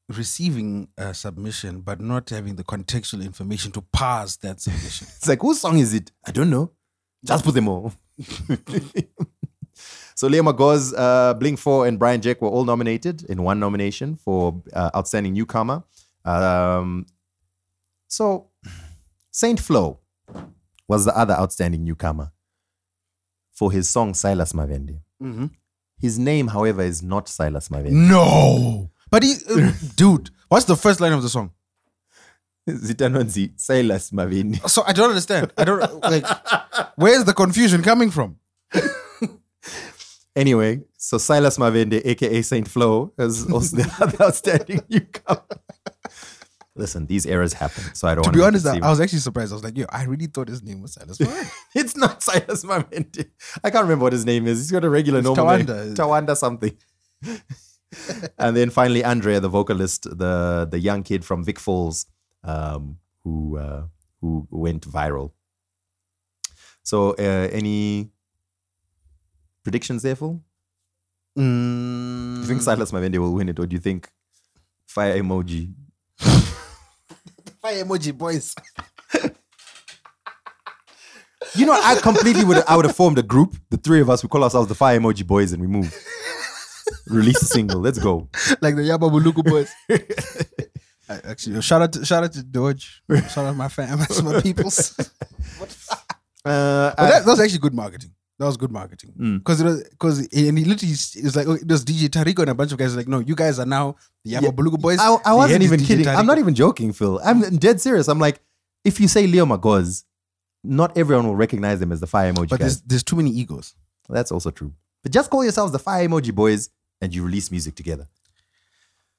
receiving a submission, but not having the contextual information to pass that submission. [LAUGHS] It's like, whose song is it? I don't know. Just put them all. [LAUGHS] so Leo Magoz, uh, Bling 4, and Brian Jack were all nominated in one nomination for uh, Outstanding Newcomer. Um, so Saint Floew was the other outstanding newcomer for his song Silas Mavende. mm-hmm. His name, however, is not Silas Mavende. No. But he, uh, [LAUGHS] dude, what's the first line of the song? Zitanwanzi, Silas Mavende. So I don't understand. I don't like. [LAUGHS] Where's the confusion coming from? Anyway, so Silas Mavende, aka Saint Floew, is also the [LAUGHS] other outstanding newcomer. Listen, these errors happen, so I don't. To be honest, I I was actually surprised. I was like, yo, I really thought his name was Silas. [LAUGHS] It's not Silas Mavende. I can't remember what his name is. He's got a regular It's normal Tawanda. name. Tawanda something. [LAUGHS] and then finally, Andrea, the vocalist, the the young kid from Vic Falls, um, who uh, who went viral. So, uh, any predictions there, Phil? Do Mm, you think Silas Mavende will win it, or do you think Fire Emoji? Fire emoji boys. You know, I completely would. I would have formed a group. The three of us. We call ourselves the Fire Emoji Boys, and we move. Release a single. Let's go. like the Yaba Buluku boys. [LAUGHS] I- Actually, shout out to shout out to Dodge. Shout out to my fam, [LAUGHS] my peoples. Uh, But that, that was actually good marketing. That was good marketing Mm. because it was because and he literally it was like oh, it was DJ Tarico and a bunch of guys like no you guys are now the Yaba Yeah, Buluku boys. I, I wasn't even kidding. I'm not even joking, Phil. I'm dead serious. I'm like, if you say Leo Magoz, not everyone will recognize them as the Fire Emoji But guys. there's there's too many egos. That's also true. But just call yourselves the Fire Emoji Boys, and you release music together.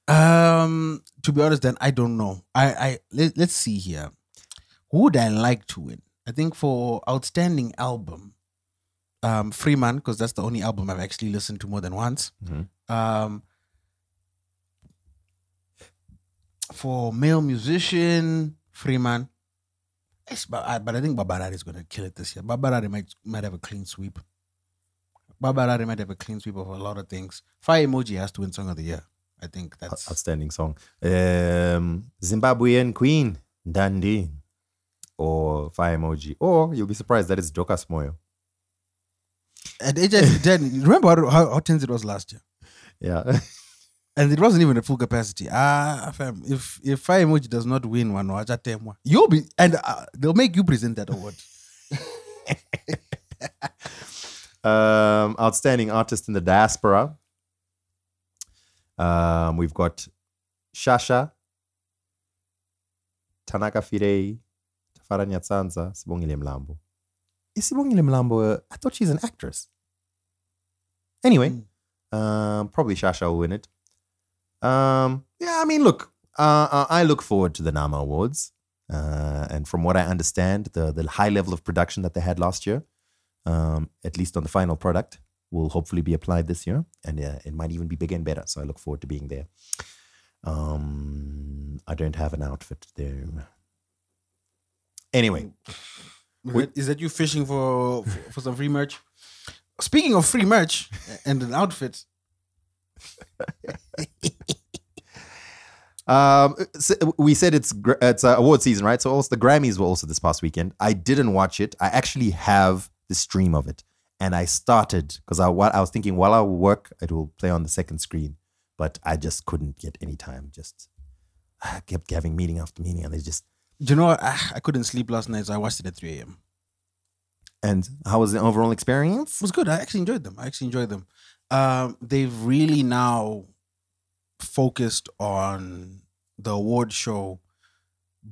Um, to be honest, then I don't know. I I let, let's see here. Who would I like to win? I think for outstanding album, um, Freeman, because that's the only album I've actually listened to more than once. Mhm. Um, for male musician, Freeman. Yes, but I, but I think Baba Harare is going to kill it this year. Baba Harare might might have a clean sweep. Baba Harare might have a clean sweep of a lot of things. Fire Emoji has to win Song of the Year. I think that's Outstanding song. Um, Zimbabwean Queen, Dandy, or Fire Emoji. Or you'll be surprised that it's Jokas Moyo. And just then remember how, how, how tense it was last year. Yeah. [LAUGHS] And it wasn't even at full capacity. Ah, fam, if if Fire Emoji does not win one, wachatemwa, you'll be and uh, they'll make you present that award. [LAUGHS] [LAUGHS] um, outstanding artist in the diaspora. Um, we've got Shasha, Tanaka Firei, Tafara Nyatsanza, Sibongile Mlambo. Is Sibongile Mlambo? I thought she's an actress. Anyway, um, probably Shasha will win it. Um, yeah, I mean, look, uh, uh, I look forward to the Nama Awards. Uh, and from what I understand, the, the high level of production that they had last year, um, at least on the final product, will hopefully be applied this year, and uh, it might even be bigger and better. So I look forward to being there. Um, I don't have an outfit though. Anyway, Is that you fishing for for some free merch? Speaking of free merch and an outfit, [LAUGHS] um, s- we said it's it's uh, award season, right? So also the Grammys were also this past weekend. I didn't watch it. I actually have the stream of it, and I started because I I was thinking while I work, it will play on the second screen, but I just couldn't get any time. Just I kept having meeting after meeting, and they just you know what? Ah, I couldn't sleep last night, so I watched it at 3 a.m. And how was the overall experience? It was good. I actually enjoyed them. I actually enjoyed them. Um, they've really now focused on the award show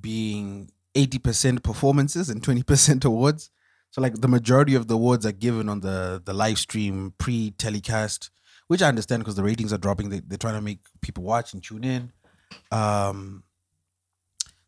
being 80% performances and 20% awards. So like the majority of the awards are given on the the live stream pre-telecast, which I understand because the ratings are dropping. They, they're trying to make people watch and tune in. Um,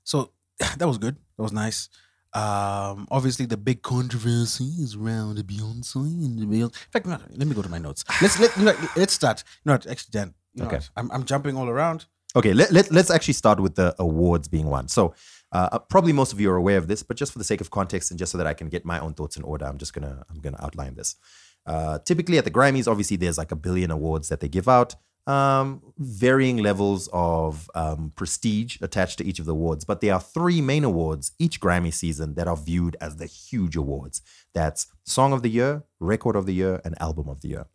so [CLEARS THROAT] that was good. That was nice. Um, obviously, the big controversy is around Beyonce and the Beyonce. In fact, no, let me go to my notes. Let's let you know, let's start. You know what? Actually, Dan. You know Okay. I'm I'm jumping all around. Okay, let, let, let's actually start with the awards being won. So, uh, probably most of you are aware of this, but just for the sake of context and just so that I can get my own thoughts in order, I'm just gonna I'm gonna outline this. Uh, typically, at the Grammys, obviously, there's like a billion awards that they give out, um, varying levels of um, prestige attached to each of the awards. But there are three main awards each Grammy season that are viewed as the huge awards. That's Song of the Year, Record of the Year, and Album of the Year.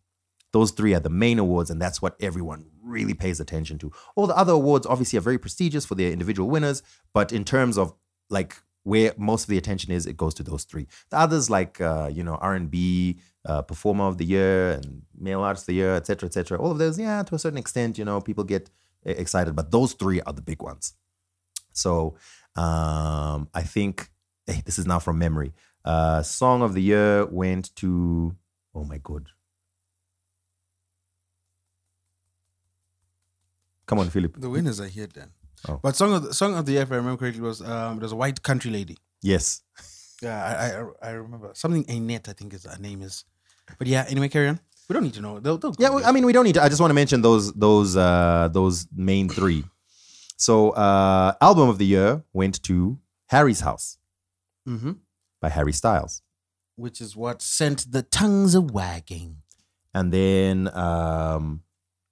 Those three are the main awards, and that's what everyone really pays attention to. All the other awards obviously are very prestigious for their individual winners, but in terms of like where most of the attention is, it goes to those three. The others, like uh, you know, R and B, uh, Performer of the Year, and Male Artist of the Year, etc., etc. All of those, yeah, to a certain extent, you know, people get e- excited, but those three are the big ones. So um, I think eh, this is now from memory. Uh, Song of the Year went to oh my god. Come on, Philip. The winners are here, Dan. Oh. But song of the song of the year, if I remember correctly, was um, there's a white country lady. Yes. Yeah, I I, I remember something Annette, I think is her name is. But yeah, anyway, carry on. We don't need to know. They'll, they'll Yeah, well, I mean, we don't need to. I just want to mention those those uh, those main three. So, uh, album of the year went to Harry's House hmm by Harry Styles, which is what sent the tongues a wagging. and then um,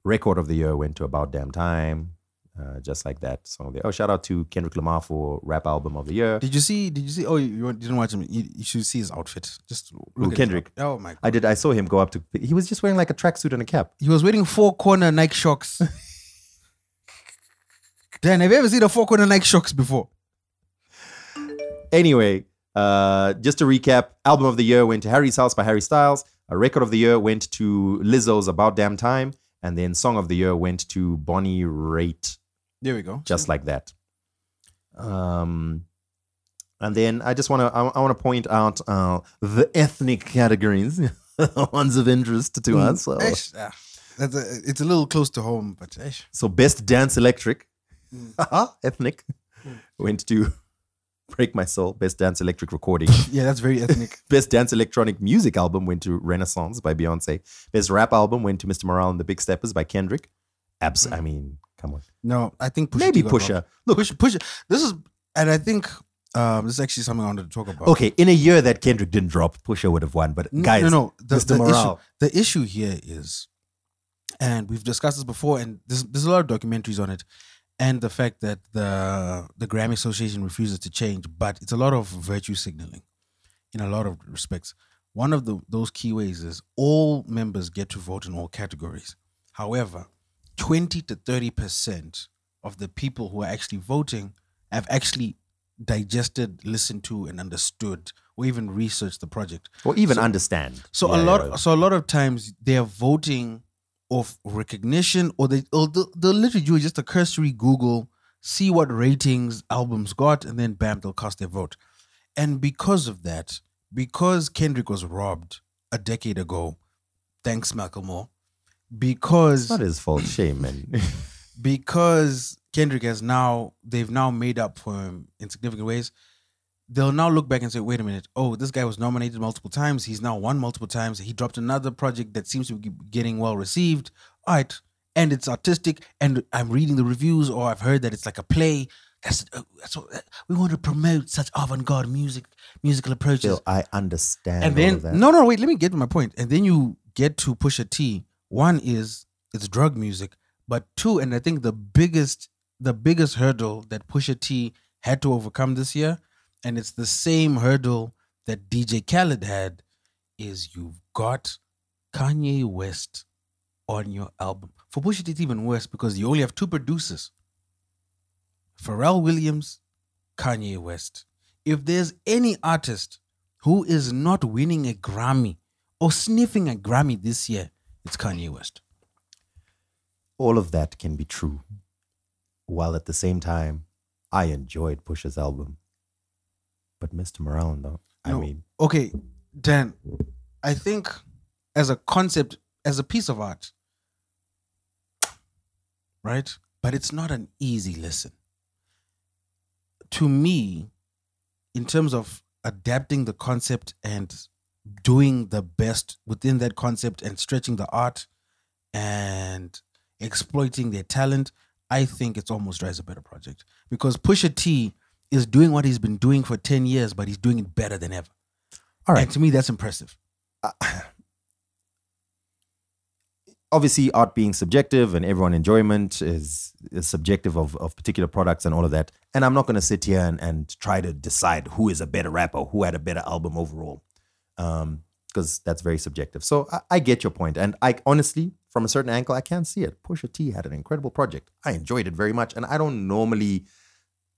record of the year went to About Damn Time, uh, just like that. Song of the oh, shout out to Kendrick Lamar for rap album of the year. Did you see? Did you see? Oh, you, you didn't watch him. You, you should see his outfit. Just look his Kendrick? Oh my! God. I did. I saw him go up to. He was just wearing like a tracksuit and a cap. He was wearing four corner Nike Shox. [LAUGHS] Dan, have you ever seen a four corner Nike Shox before? Anyway, uh, just to recap, album of the year went to Harry's House by Harry Styles. A record of the year went to Lizzo's About Damn Time, and then song of the year went to Bonnie Raitt, There we go. just like that. Um, and then I just want to I, I want to point out uh, the ethnic categories, [LAUGHS] ones of interest to us. So, ah, that's a, it's a little close to home, but eish. so best dance electric, [LAUGHS] ethnic, went to [LAUGHS] Break My Soul. Best dance electric recording. yeah, that's very ethnic. Best Dance Electronic Music Album went to Renaissance by Beyonce. Best Rap Album went to Mr. Morale and the Big Steppers by Kendrick. Abs- I mean, come on. No, I think Pusha Maybe T Pusha. Look, Push, push. This is, and I think um, this is actually something I wanted to talk about. okay, in a year that Kendrick didn't drop, Pusha would have won. But N- guys, no, no. The, Mr. the Morale. issue, the issue here is, and we've discussed this before, and there's there's a lot of documentaries on it, and the fact that the the Grammy Association refuses to change, but it's a lot of virtue signaling, in a lot of respects. one of the those key ways is all members get to vote in all categories. However, 20 to 30 percent of the people who are actually voting have actually digested, listened to, and understood, or even researched the project. Or even understand. So Yeah, a lot, yeah. so a lot of times they are voting of recognition, or they, or they'll, they'll literally do just a cursory Google, see what ratings albums got, and then bam, they'll cast their vote. And because of that, because Kendrick was robbed a decade ago, thanks Macklemore, because It's not his fault. Shame, man. [LAUGHS] because Kendrick has now they've now made up for him in significant ways. They'll now look back and say, "Wait a minute! Oh, this guy was nominated multiple times. He's now won multiple times. He dropped another project that seems to be getting well received. All right, and it's artistic. And I'm reading the reviews, or I've heard that it's like a play. That's uh, that's what we want to promote such avant-garde music, musical approaches. Still, I understand. and then no, no, wait. Let me get to my point. And then you get to Pusha T. One is it's drug music, but two, and I think the biggest, the biggest hurdle that Pusha T had to overcome this year, and it's the same hurdle that DJ Khaled had, is you've got Kanye West on your album. For Pusha T, it's even worse because you only have two producers: Pharrell Williams, Kanye West. If there's any artist who is not winning a Grammy or sniffing a Grammy this year, it's Kanye West. all of that can be true, while at the same time, I enjoyed Pusha's album. But Mr. Morale, though, I No. mean, Okay, Dan, I think as a concept, as a piece of art, right? But it's not an easy listen. To me, in terms of adapting the concept and doing the best within that concept and stretching the art and exploiting their talent, I think it's almost Rise a Better Project. Because Pusha T is doing what he's been doing for 10 years, but he's doing it better than ever. all right. And to me, that's impressive. Uh, [SIGHS] obviously art being subjective and everyone enjoyment is, is subjective of, of particular products and all of that and i'm not going to sit here and, and try to decide who is a better rapper who had a better album overall Um, because that's very subjective so I, I get your point and i honestly from a certain angle i can't see it pusha t had an incredible project i enjoyed it very much and i don't normally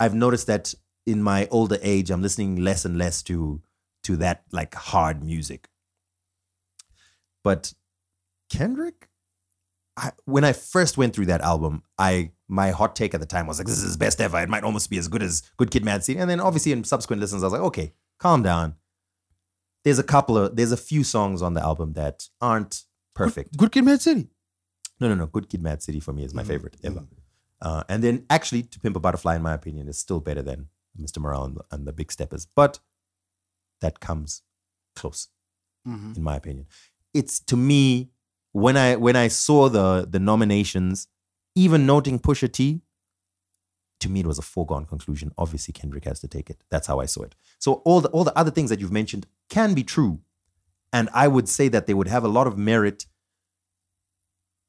i've noticed that in my older age i'm listening less and less to to that like hard music but kendrick I, when I first went through that album, I my hot take at the time was like, "This is his best ever. It might almost be as good as Good Kid, Mad City." And then obviously in subsequent listens, I was like, "Okay, calm down." There's a couple of there's a few songs on the album that aren't perfect. Good Kid, Mad City. No, no, no. Good Kid, Mad City for me is my Mhm. favorite ever. Uh, and then actually, To Pimp a Butterfly, in my opinion, is still better than Mr. Morale and the, and the Big Steppers. But that comes close Mhm. in my opinion. It's to me when I when I saw the the nominations, even noting Pusha T, to me it was a foregone conclusion. Obviously, Kendrick has to take it. That's how I saw it. So all the all the other things that you've mentioned can be true, and I would say that they would have a lot of merit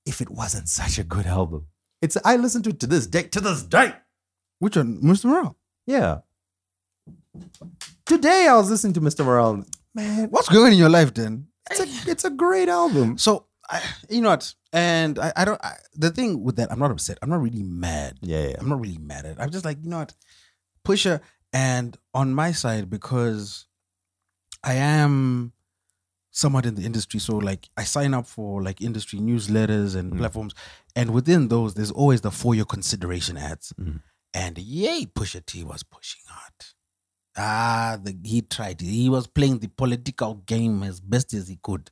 if it wasn't such a good album. It's I listen to it to this day to this day. Which one? Mr. Morale. Yeah. Today I was listening to Mr. Morale. Man, What's going on in your life then? it's a it's a great album. So, I, you know what? And I, I don't, I, the thing with that, I'm not upset. I'm not really mad. Yeah, yeah. I'm not really mad at it. I'm just like, you know what? Pusha. And on my side, because I am somewhat in the industry. So, like, I sign up for like industry newsletters and Mm. platforms. And within those, there's always the for your consideration ads. Mm. And yay, Pusha T was pushing hard. Ah, the, he tried. He was playing the political game as best as he could,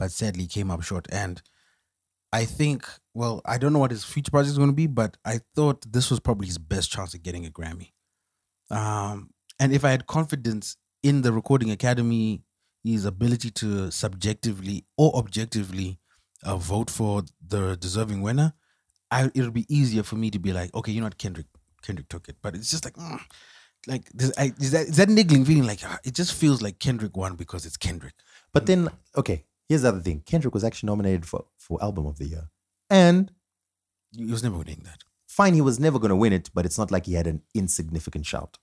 but sadly came up short. And I think, well, I don't know what his future project is going to be, but I thought this was probably his best chance at getting a Grammy. Um, and if I had confidence in the Recording Academy, his ability to subjectively or objectively uh, vote for the deserving winner, I, it'll be easier for me to be like, okay, you know what, Kendrick, Kendrick took it. But it's just like, mm, like this, I, is that is that niggling feeling? Like it just feels like Kendrick won because it's Kendrick. But then, okay, here's the other thing. Kendrick was actually nominated for, for Album of the Year. And He was never winning that. fine, he was never going to win it, but it's not like he had an insignificant shout.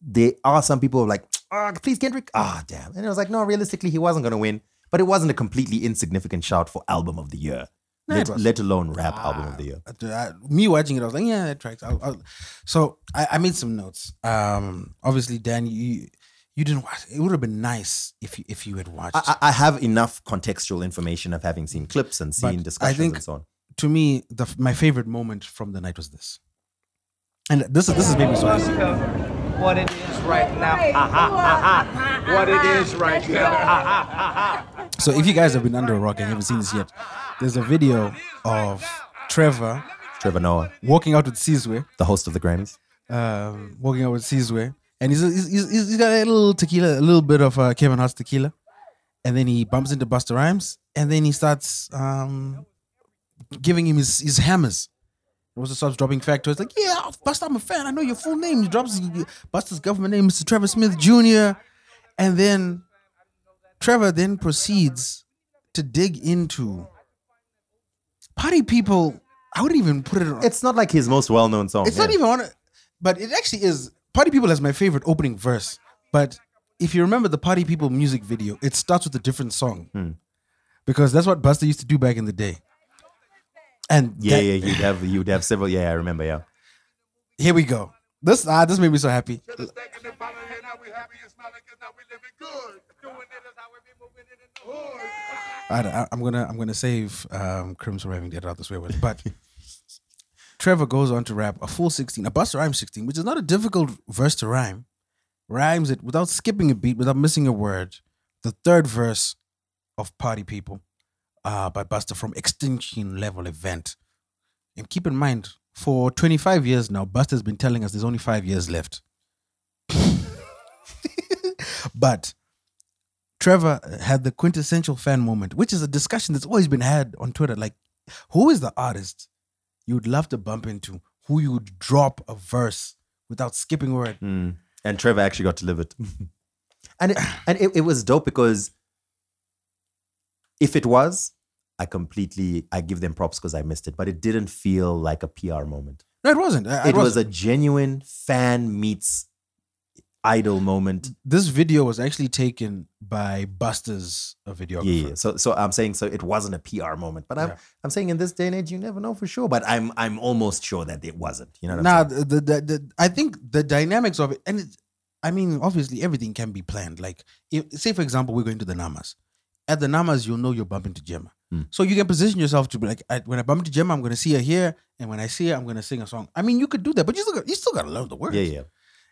There are some people who are like, oh, please Kendrick. Ah, damn. And it was like, no, realistically, he wasn't gonna win. But it wasn't a completely insignificant shout for album of the year. No, let, let alone rap album of the year. I- me watching it, I was like, yeah, that tracks. I'll, I'll. So I, I made some notes. Um, obviously, Dan, you you didn't watch. It would have been nice if you if you had watched. I, I I have enough contextual information of having seen clips and But I seen discussions think- and so on. to me, the my favorite moment from the night was this, and this is this is made me so. What it is right now. Ha, ha, ha, ha. What it is right now. So if you guys have been under a rock and you haven't seen this yet, there's a video of Trevor Trevor Noah, walking out with Sizwe, the host of the Grammys. um, walking out with Sizwe, and he's, he's, he's, he's got a little tequila, a little bit of uh, Kevin Hart's tequila, and then he bumps into Busta Rhymes, and then he starts um, giving him his, his hammers. He also starts dropping factoids like, "Yeah, Busta, I'm a fan. I know your full name." He drops his- Busta's government name, Mr. Trevor Smith Jr., and then Trevor then proceeds to dig into party people. I wouldn't even put it. on It's not like his most well-known song. it's not even on it, but it actually is. Party People has my favorite opening verse. But if you remember the Party People music video, it starts with a different song Hmm. because that's what Busta used to do back in the day. And Yeah, that- yeah, you'd have you'd have several. Yeah, I remember. Yeah, here we go. This ah, this made me so happy. I, I, I'm gonna I'm gonna save um, Crims from having to edit out this way with, but [LAUGHS] Trevor goes on to rap a full 16, a Busta Rhymes 16, which is not a difficult verse to rhyme. Rhymes it without skipping a beat, without missing a word. The third verse of Party People uh, by Busta from Extinction Level Event. And keep in mind, for 25 years now, Busta's been telling us there's only five years left. [LAUGHS] but Trevor had the quintessential fan moment, which is a discussion that's always been had on Twitter. Like, who is the artist you'd love to bump into who you would drop a verse without skipping a word? Mm. and Trevor actually got to live it, and it, and it, it was dope because if it was, I completely I give them props because I missed it, but it didn't feel like a PR moment. No, it wasn't. Uh, It was wasn't. a genuine fan meets idol moment. this video was actually taken by Busta's videographer. Yeah, yeah. So so I'm saying so it wasn't a PR moment, but I'm Yeah. I'm saying in this day and age you never know for sure. But I'm I'm almost sure that it wasn't. You know what Nah, I'm saying? the, the, the, I think the dynamics of it, and it, I mean, obviously everything can be planned. Like, if, say for example, we're going to the Namas. At the Namas, you'll know you're bumping to Gemma. Hmm. So you can position yourself to be like, I, when I bump into Gemma, I'm going to see her here, and when I see her, I'm going to sing a song. I mean, you could do that, but you still got, you still got to learn the words. Yeah, yeah.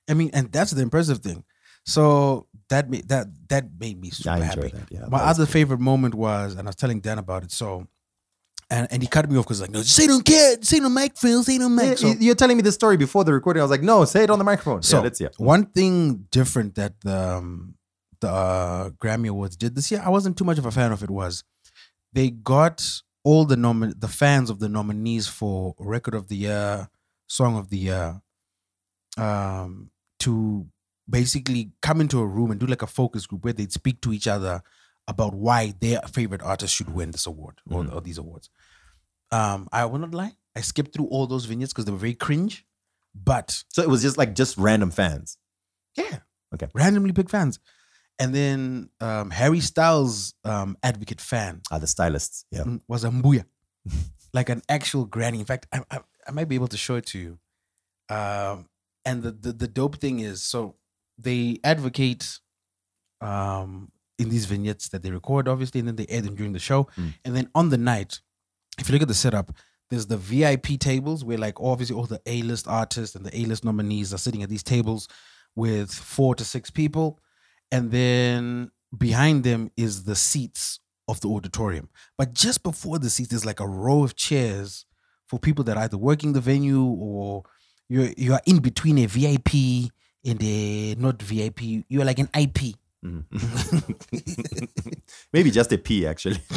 I mean, and that's the impressive thing. So that made that that made me super happy. that, yeah, My other cool. favorite moment was, and I was telling Dan about it. So, and and he cut me off because like, no, say don't care, say no mic, Phil, say no mic. So- you- You're telling me this story before the recording. I was like, no, say it on the microphone. So yeah, let's yeah. one thing different that the um, the uh, Grammy Awards did this year, I wasn't too much of a fan of it. Was they got all the nomin the fans of the nominees for Record of the Year, Song of the Year, um, to basically come into a room and do like a focus group where they'd speak to each other about why their favorite artist should win this award or, or these awards. Um, I will not lie, I skipped through all those vignettes because they were very cringe, but So it was just like just random fans. yeah. Okay. Randomly pick fans. And then um, Harry Styles, um, advocate fan, Ah, the stylists. Yeah. mm, was a mbuya, [LAUGHS] like an actual granny. In fact, I, I, I might be able to show it to you. Um, and the, the the dope thing is, so they advocate um, in these vignettes that they record, obviously, and then they air them during the show. Mm. And then on the night, if you look at the setup, there's the VIP tables where, like, obviously, all the A list artists and the A list nominees are sitting at these tables with four to six people. And then behind them is the seats of the auditorium. But just before the seats, there's like a row of chairs for people that are either working the venue or you're you are in between a VIP and a not VIP. You're like an IP. [LAUGHS] Maybe just a P actually. [LAUGHS]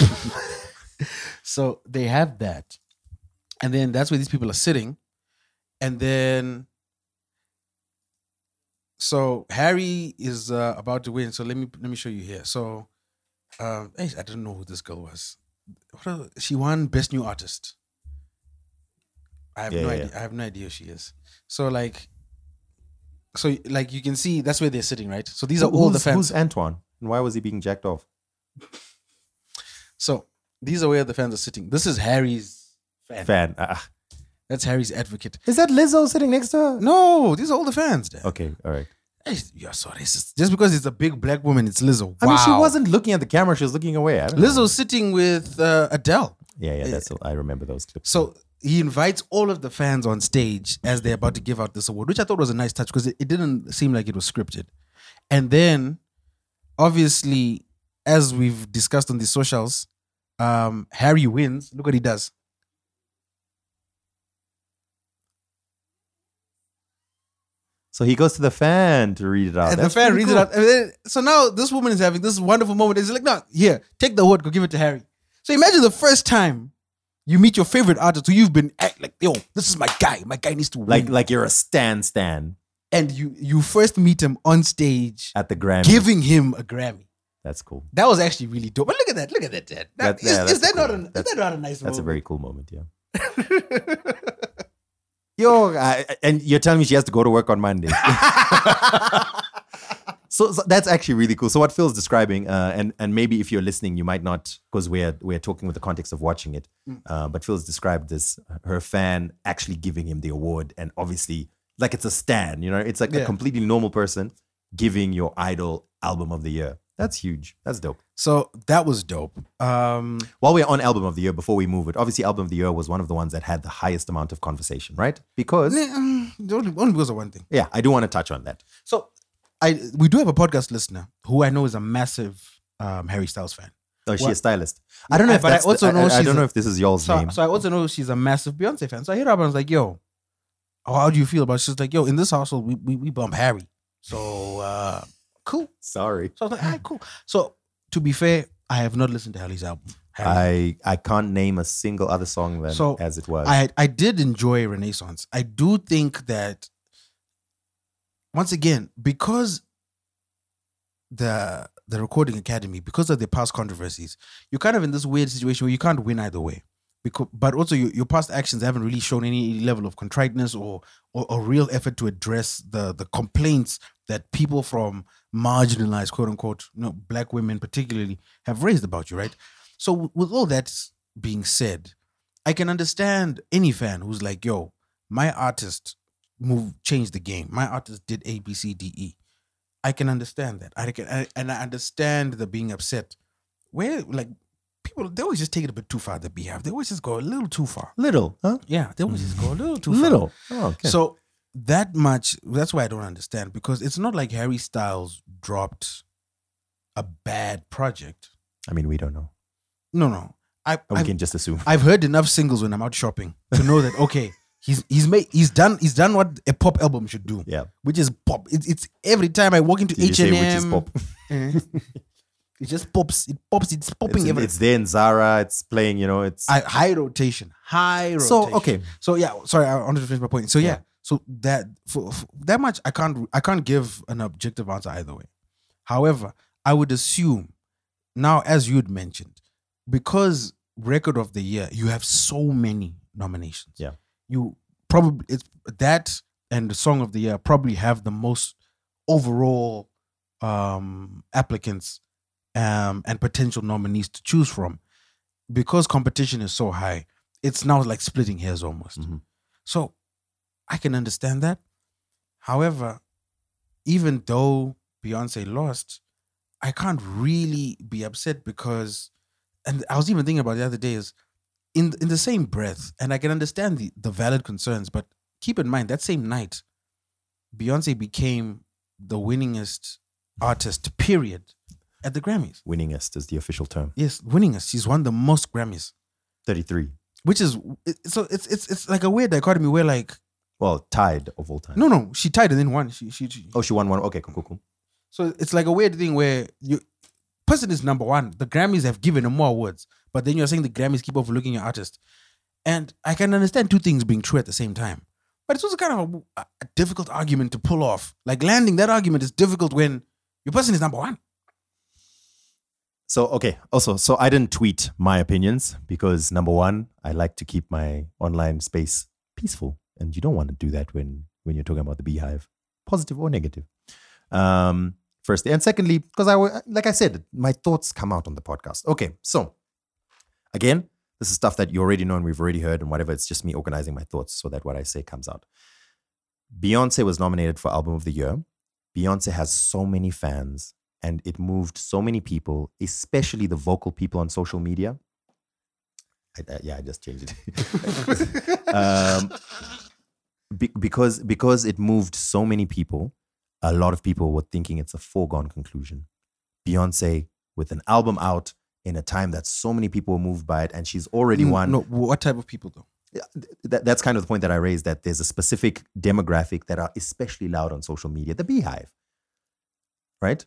So they have that. And then that's where these people are sitting. And then so Harry is uh, about to win. So let me let me show you here. So um I don't know who this girl was. What are- she won best new artist. I have Yeah, no yeah, idea. I have no idea who she is. So like So like you can see that's where they're sitting, right? So these are Who- all the fans. Who's Antoine? And why was he being jacked off? So these are where the fans are sitting. This is Harry's fan. Fan. Ah, That's Harry's advocate. is that Lizzo sitting next to her? No, these are all the fans. Dad. Okay, all right. Hey, You're so racist. Just because it's a big black woman, it's Lizzo. I mean, she wasn't looking at the camera; she was looking away. Don't know. Sitting with uh, Adele. Yeah, yeah, that's. I remember those clips. So he invites all of the fans on stage as they're about to give out this award, which I thought was a nice touch because it, it didn't seem like it was scripted. And then, obviously, as we've discussed on the socials, um, Harry wins. Look what he does. So he goes to the fan to read it out. the fan reads cool. it out. Then- so now this woman is having this wonderful moment. It's like, no, here, take the award, go give it to Harry. So imagine the first time you meet your favorite artist who you've been act like, yo, this is my guy. My guy needs to win. Like, like you're a stan stan and you you first meet him on stage, at the Grammy. giving him a Grammy. That's cool. That was actually really dope. But look at that, look at that, Dad. That, That- is, yeah, is that not a, is that not a nice That's a very cool moment. Yeah. [LAUGHS] Yo, and you're telling me she has to go to work on Monday. [LAUGHS] so, so that's actually really cool. So what Phil's describing, uh, and and maybe if you're listening, you might not because we're we're talking with the context of watching it. Mm. Uh, but Phil's described this her fan actually giving him the award, and obviously like it's a stand. You know, it's like a completely normal person giving your idol album of the year. That's huge. That's dope. So that was dope. Um, While we're on album of the year, before we move it, obviously album of the year was one of the ones that had the highest amount of conversation, right? Because only, only because of one thing. yeah, I do want to touch on that. So I we do have a podcast listener who I know is a massive um, Harry Styles fan. Oh, is she a stylist? I don't know Yeah, if but I that's the- also know I, I she's don't know if this is y'all's So, name. so I also know she's a massive Beyonce fan. So I hit her up and I was like, yo, oh, how do you feel about it? She's like, yo, in this household, we, we, we bump Harry. So uh, cool. Sorry. So I was like, all right, cool. So to be fair, I have not listened to Harry's album. Harry. I I can't name a single other song than So, as it was. I I did enjoy Renaissance. I do think that once again, because the the recording academy, because of the past controversies, you're kind of in this weird situation where you can't win either way. Because, but also your, past actions haven't really shown any level of contriteness or, or or real effort to address the the complaints that people from marginalized quote unquote you know black women particularly have raised about you, right? So with all that being said, I can understand any fan who's like, yo, my artist move change the game. My artist did A, B, C, D, E. I can understand that. I can I, and I understand the being upset. Where like people they always just take it a bit too far, the BeyHive. They always just go a little too far. little, huh? Yeah, they always just go a little too far. Little. Oh, okay. So that much that's why I don't understand because it's not like Harry Styles dropped a bad project. I mean, we don't know. No, no. I, We I've, can just assume. I've heard enough singles when I'm out shopping to know that okay, [LAUGHS] he's he's made he's done he's done what a pop album should do, Yeah. which is pop. It's, it's every time I walk into H and which is M, pop? [LAUGHS] it just pops. It pops. It's popping It's, every it's there in Zara. It's playing. You know, it's I, high rotation, high rotation. so okay. So yeah, sorry, I wanted to finish my point. So yeah, Yeah. so that for, for that much, I can't I can't give an objective answer either way. However, I would assume now, as you'd mentioned, because record of the year, you have so many nominations. Yeah. You probably it's that and the song of the year probably have the most overall um applicants um and potential nominees to choose from. Because competition is so high it's now like splitting hairs almost. Mhm. so i can understand that. However even though beyonce lost i can't really be upset because and i was even thinking about the other day is in in the same breath and i can understand the, the valid concerns but keep in mind that same night beyonce became the winningest artist period at the grammys Winningest is the official term. yes winningest she's won the most grammys Thirty-three. which is so it's it's it's like a weird dichotomy where like Well, tied of all time. no no she tied and then won she she, she Oh, she won one. Okay, cool, cool, cool. so it's like a weird thing where you person is number one the grammys have given him more awards but then you're saying the grammys keep overlooking your artist and i can understand two things being true at the same time but it's also kind of a, a difficult argument to pull off like landing that argument is difficult when your person is number one So okay. Also, so I didn't tweet my opinions because number one, I like to keep my online space peaceful, and you don't want to do that when when you're talking about the BeyHive. positive or negative. Um, firstly, and secondly, because I, like I said, my thoughts come out on the podcast. Okay, so again, this is stuff that you already know and we've already heard and whatever. It's just me organizing my thoughts so that what I say comes out. Beyonce was nominated for Album of the Year. Beyonce has so many fans and it moved so many people, especially the vocal people on social media. I, yeah, I just changed it. [LAUGHS] um, be- because because it moved so many people, a lot of people were thinking it's a foregone conclusion. Beyonce with an album out in a time that so many people were moved by it, and she's already Mm, won No, what type of people though? that, that's kind of the point that I raised that there's a specific demographic that are especially loud on social media, the BeyHive. Right?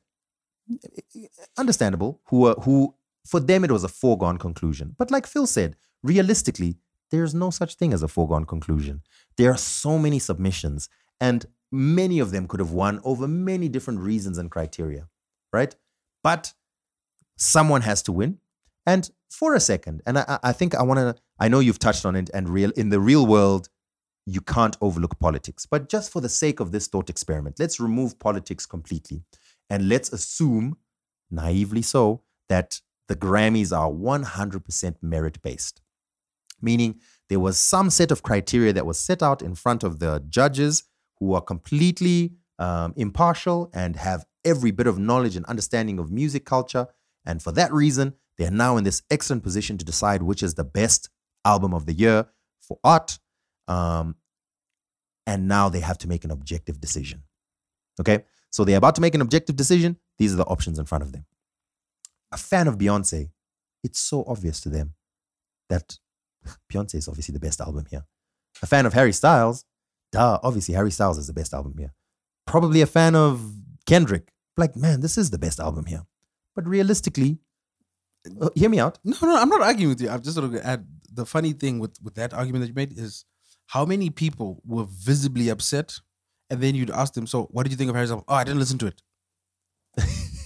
Understandable. Who are, who for them it was a foregone conclusion. But like Phil said, realistically, there's no such thing as a foregone conclusion. There are so many submissions, and many of them could have won over many different reasons and criteria. Right? But someone has to win. And for a second, and I, I- think I want to, I know you've touched on it, and real in the real world, you can't overlook politics. But just for the sake of this thought experiment, let's remove politics completely, and let's assume, naively so, that the Grammys are 100% merit based, meaning there was some set of criteria that was set out in front of the judges who are completely um, impartial and have every bit of knowledge and understanding of music culture. And for that reason, they are now in this excellent position to decide which is the best album of the year for art. Um, and now they have to make an objective decision. Okay. So they're about to make an objective decision. These are the options in front of them. A fan of Beyonce, it's so obvious to them that [LAUGHS] Beyonce is obviously the best album here. A fan of Harry Styles, duh, obviously Harry Styles is the best album here. Probably a fan of Kendrick, like, man, this is the best album here. But realistically, uh, hear me out. No, no, I'm not arguing with you. I'm just going to add the funny thing with with that argument that you made is how many people were visibly upset, and then you'd ask them, "So, what did you think of Harry's album?" Oh, I didn't listen to it. [LAUGHS]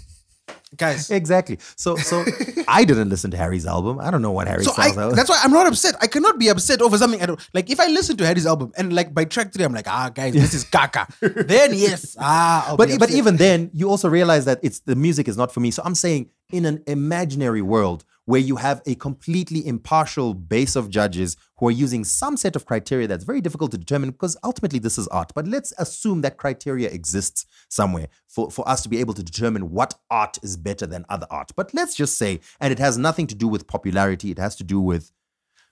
Guys, Exactly. So, so [LAUGHS] I didn't listen to Harry's album. I don't know what Harry so I, Styles. that's why I'm not upset. I cannot be upset over something. I don't like. If I listen to Harry's album and like by track three, I'm like, ah, guys, this is [LAUGHS] caca. then yes, ah, I'll but but even then, you also realize that it's the music is not for me. So I'm saying in an imaginary world where you have a completely impartial base of judges who are using some set of criteria that's very difficult to determine because ultimately this is art. But let's assume that criteria exists somewhere for, for us to be able to determine what art is better than other art. But let's just say, and it has nothing to do with popularity, it has to do with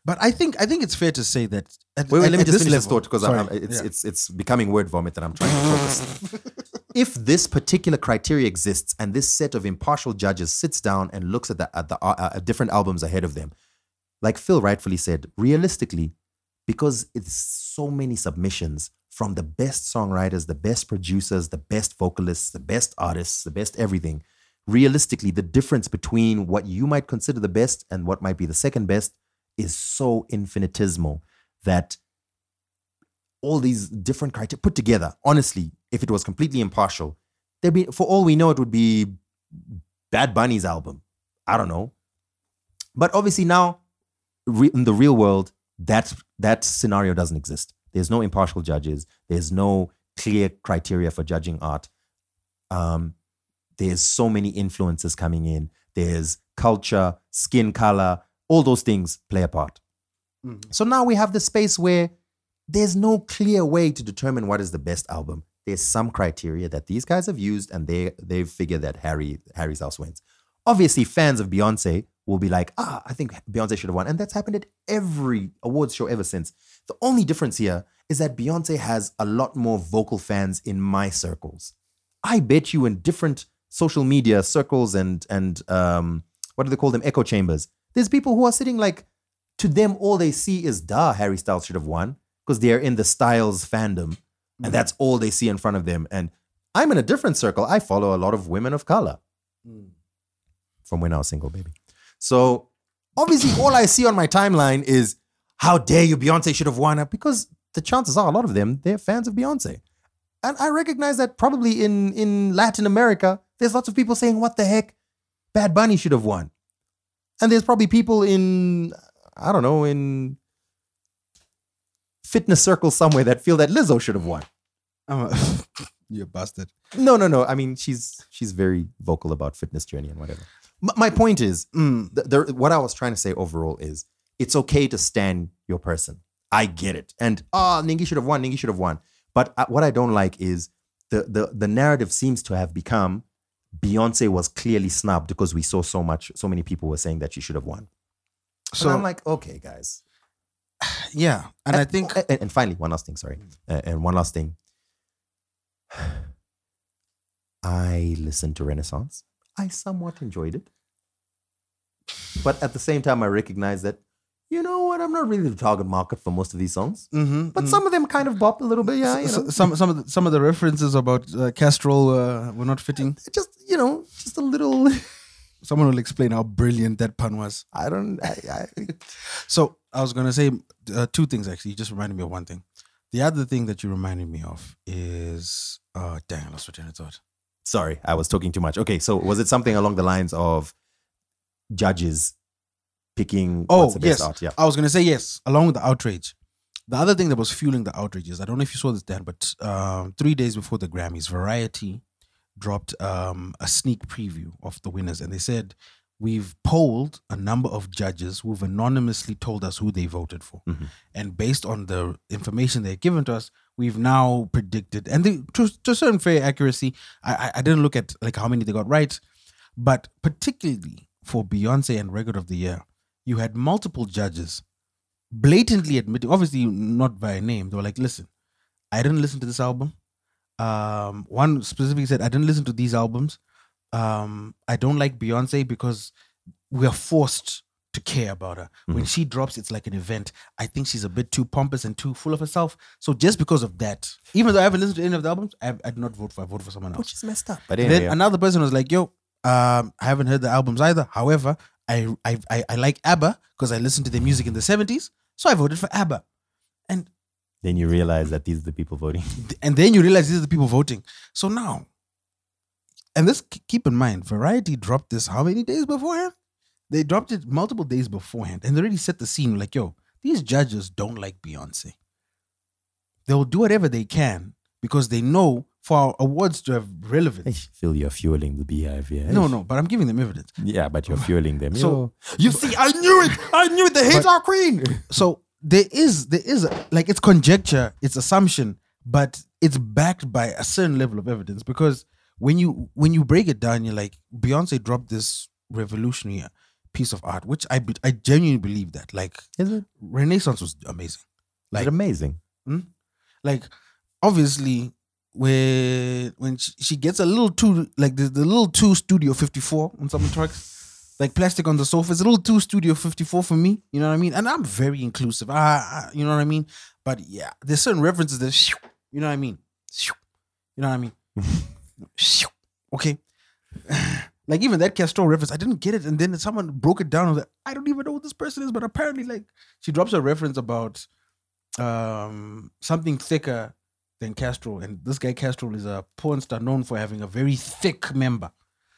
But I think I think it's fair to say that. At, Wait, wait, let me just finish this thought because Sorry, I'm, I'm- it's, yeah. it's it's becoming word vomit and I'm trying to focus. [LAUGHS] if this particular criteria exists and this set of impartial judges sits down and looks at the at the uh, uh, different albums ahead of them, like Phil rightfully said, realistically, because it's so many submissions from the best songwriters, the best producers, the best vocalists, the best artists, the best everything. Realistically, the difference between what you might consider the best and what might be the second best is so infinitesimal that all these different criteria put together, honestly, if it was completely impartial, there'd be, for all we know, it would be Bad Bunny's album. I don't know. But obviously now, re- in the real world, that, that scenario doesn't exist. There's no impartial judges. There's no clear criteria for judging art. Um, there's so many influences coming in. There's culture, skin color, all those things play a part. So now we have the space where there's no clear way to determine what is the best album. There's some criteria that these guys have used, and they they've figured that Harry Harry's House wins. Obviously, fans of Beyonce will be like, ah, I think Beyonce should have won, and that's happened at every awards show ever since. The only difference here is that Beyonce has a lot more vocal fans in my circles. I bet you in different social media circles and and um, what do they call them? Echo chambers. There's people who are sitting like, to them, all they see is, duh, Harry Styles should have won because they're in the Styles fandom, and mm. that's all they see in front of them. And I'm in a different circle. I follow a lot of women of color mm. from when I was single, baby. So obviously, all I see on my timeline is, how dare you, Beyonce should have won, because the chances are a lot of them they're fans of Beyonce. And I recognize that probably in in Latin America, there's lots of people saying, "What the heck, Bad Bunny should have won," and there's probably people in I don't know in fitness circles somewhere that feel that Lizzo should have won. Um, [LAUGHS] You bastard. No, no, no. I mean, she's she's very vocal about fitness journey and whatever. M- my point is, Mm. th- there, what I was trying to say overall is, it's okay to stand your person. I get it, and ah, Ningi should have won. Ningi should have won. But uh, what I don't like is the the the narrative seems to have become Beyonce was clearly snubbed because we saw so much, so many people were saying that she should have won. So So I'm like, okay, guys. [SIGHS] yeah, and I think and, and finally, one last thing. Sorry, uh, and one last thing. [SIGHS] I listened to Renaissance. I somewhat enjoyed it, but at the same time, I recognize that you know what? I'm not really the target market for most of these songs. Mhm, But mhm. some of them kind of bop a little bit. Yeah, you know, some some of the, some of the references about uh, Castrol uh, were not fitting. just you know, just a little. [LAUGHS] Someone will explain how brilliant that pun was. I don't. I, I, [LAUGHS] So I was gonna say uh, two things actually. You just reminded me of one thing. The other thing that you reminded me of is uh dang, I lost my train of thought. sorry, I was talking too much. Okay, so was it something along the lines of judges picking? Oh what's the best yes, art? Yeah. I was gonna say yes. Along with the outrage, the other thing that was fueling the outrage is I don't know if you saw this, Dan, but um, three days before the Grammys, Variety dropped um, a sneak preview of the winners, and they said we've polled a number of judges who've anonymously told us who they voted for, Mhm. and based on the information they've given to us, we've now predicted, and they, to, to a certain fair accuracy, I, I I didn't look at like how many they got right, but particularly for Beyonce and Record of the Year, you had multiple judges blatantly admitting, obviously not by name, they were like, listen, I didn't listen to this album. Um, one specifically said, I didn't listen to these albums. Um, I don't like Beyonce because we are forced to care about her. When she drops, it's like an event. I think she's a bit too pompous and too full of herself. So just because of that, even though I haven't listened to any of the albums, I, I did not vote for. I voted for someone else. Which is messed up. But anyway, Then yeah. another person was like, "Yo, um, I haven't heard the albums either. However, I I I, I like ABBA because I listened to their music in the '70s, so I voted for ABBA." And then you realize that these are the people voting. [LAUGHS] and then you realize these are the people voting. So now, and this keep in mind, Variety dropped this how many days beforehand? They dropped it multiple days beforehand, and they already set the scene. Like, yo, these judges don't like Beyonce. They'll do whatever they can because they know for our awards to have relevance. Phil, you're fueling the BeyHive here. No, no, but I'm giving them evidence. Yeah, but you're fueling them. So- you see, I knew it. I knew it. The hate our queen. so there is there is like it's conjecture it's assumption but it's backed by a certain level of evidence because when you when you break it down you're like beyonce dropped this revolutionary piece of art which i be- i genuinely believe that like renaissance was amazing Like like amazing. Hmm? like obviously when when she, she gets a little too like the, the little too studio 54 on some tracks like plastic on the sofa is a little too studio 54 for me you know what i mean? And i'm very inclusive I, I you know what i mean? But yeah there's certain references that you know what i mean? You know what i mean? [LAUGHS] Okay. [SIGHS] Like even that Castro reference, I didn't get it, and then someone broke it down. I was like, I don't even know what this person is, but apparently, like, she drops a reference about um something thicker than Castro, and this guy Castro is a porn star known for having a very thick member.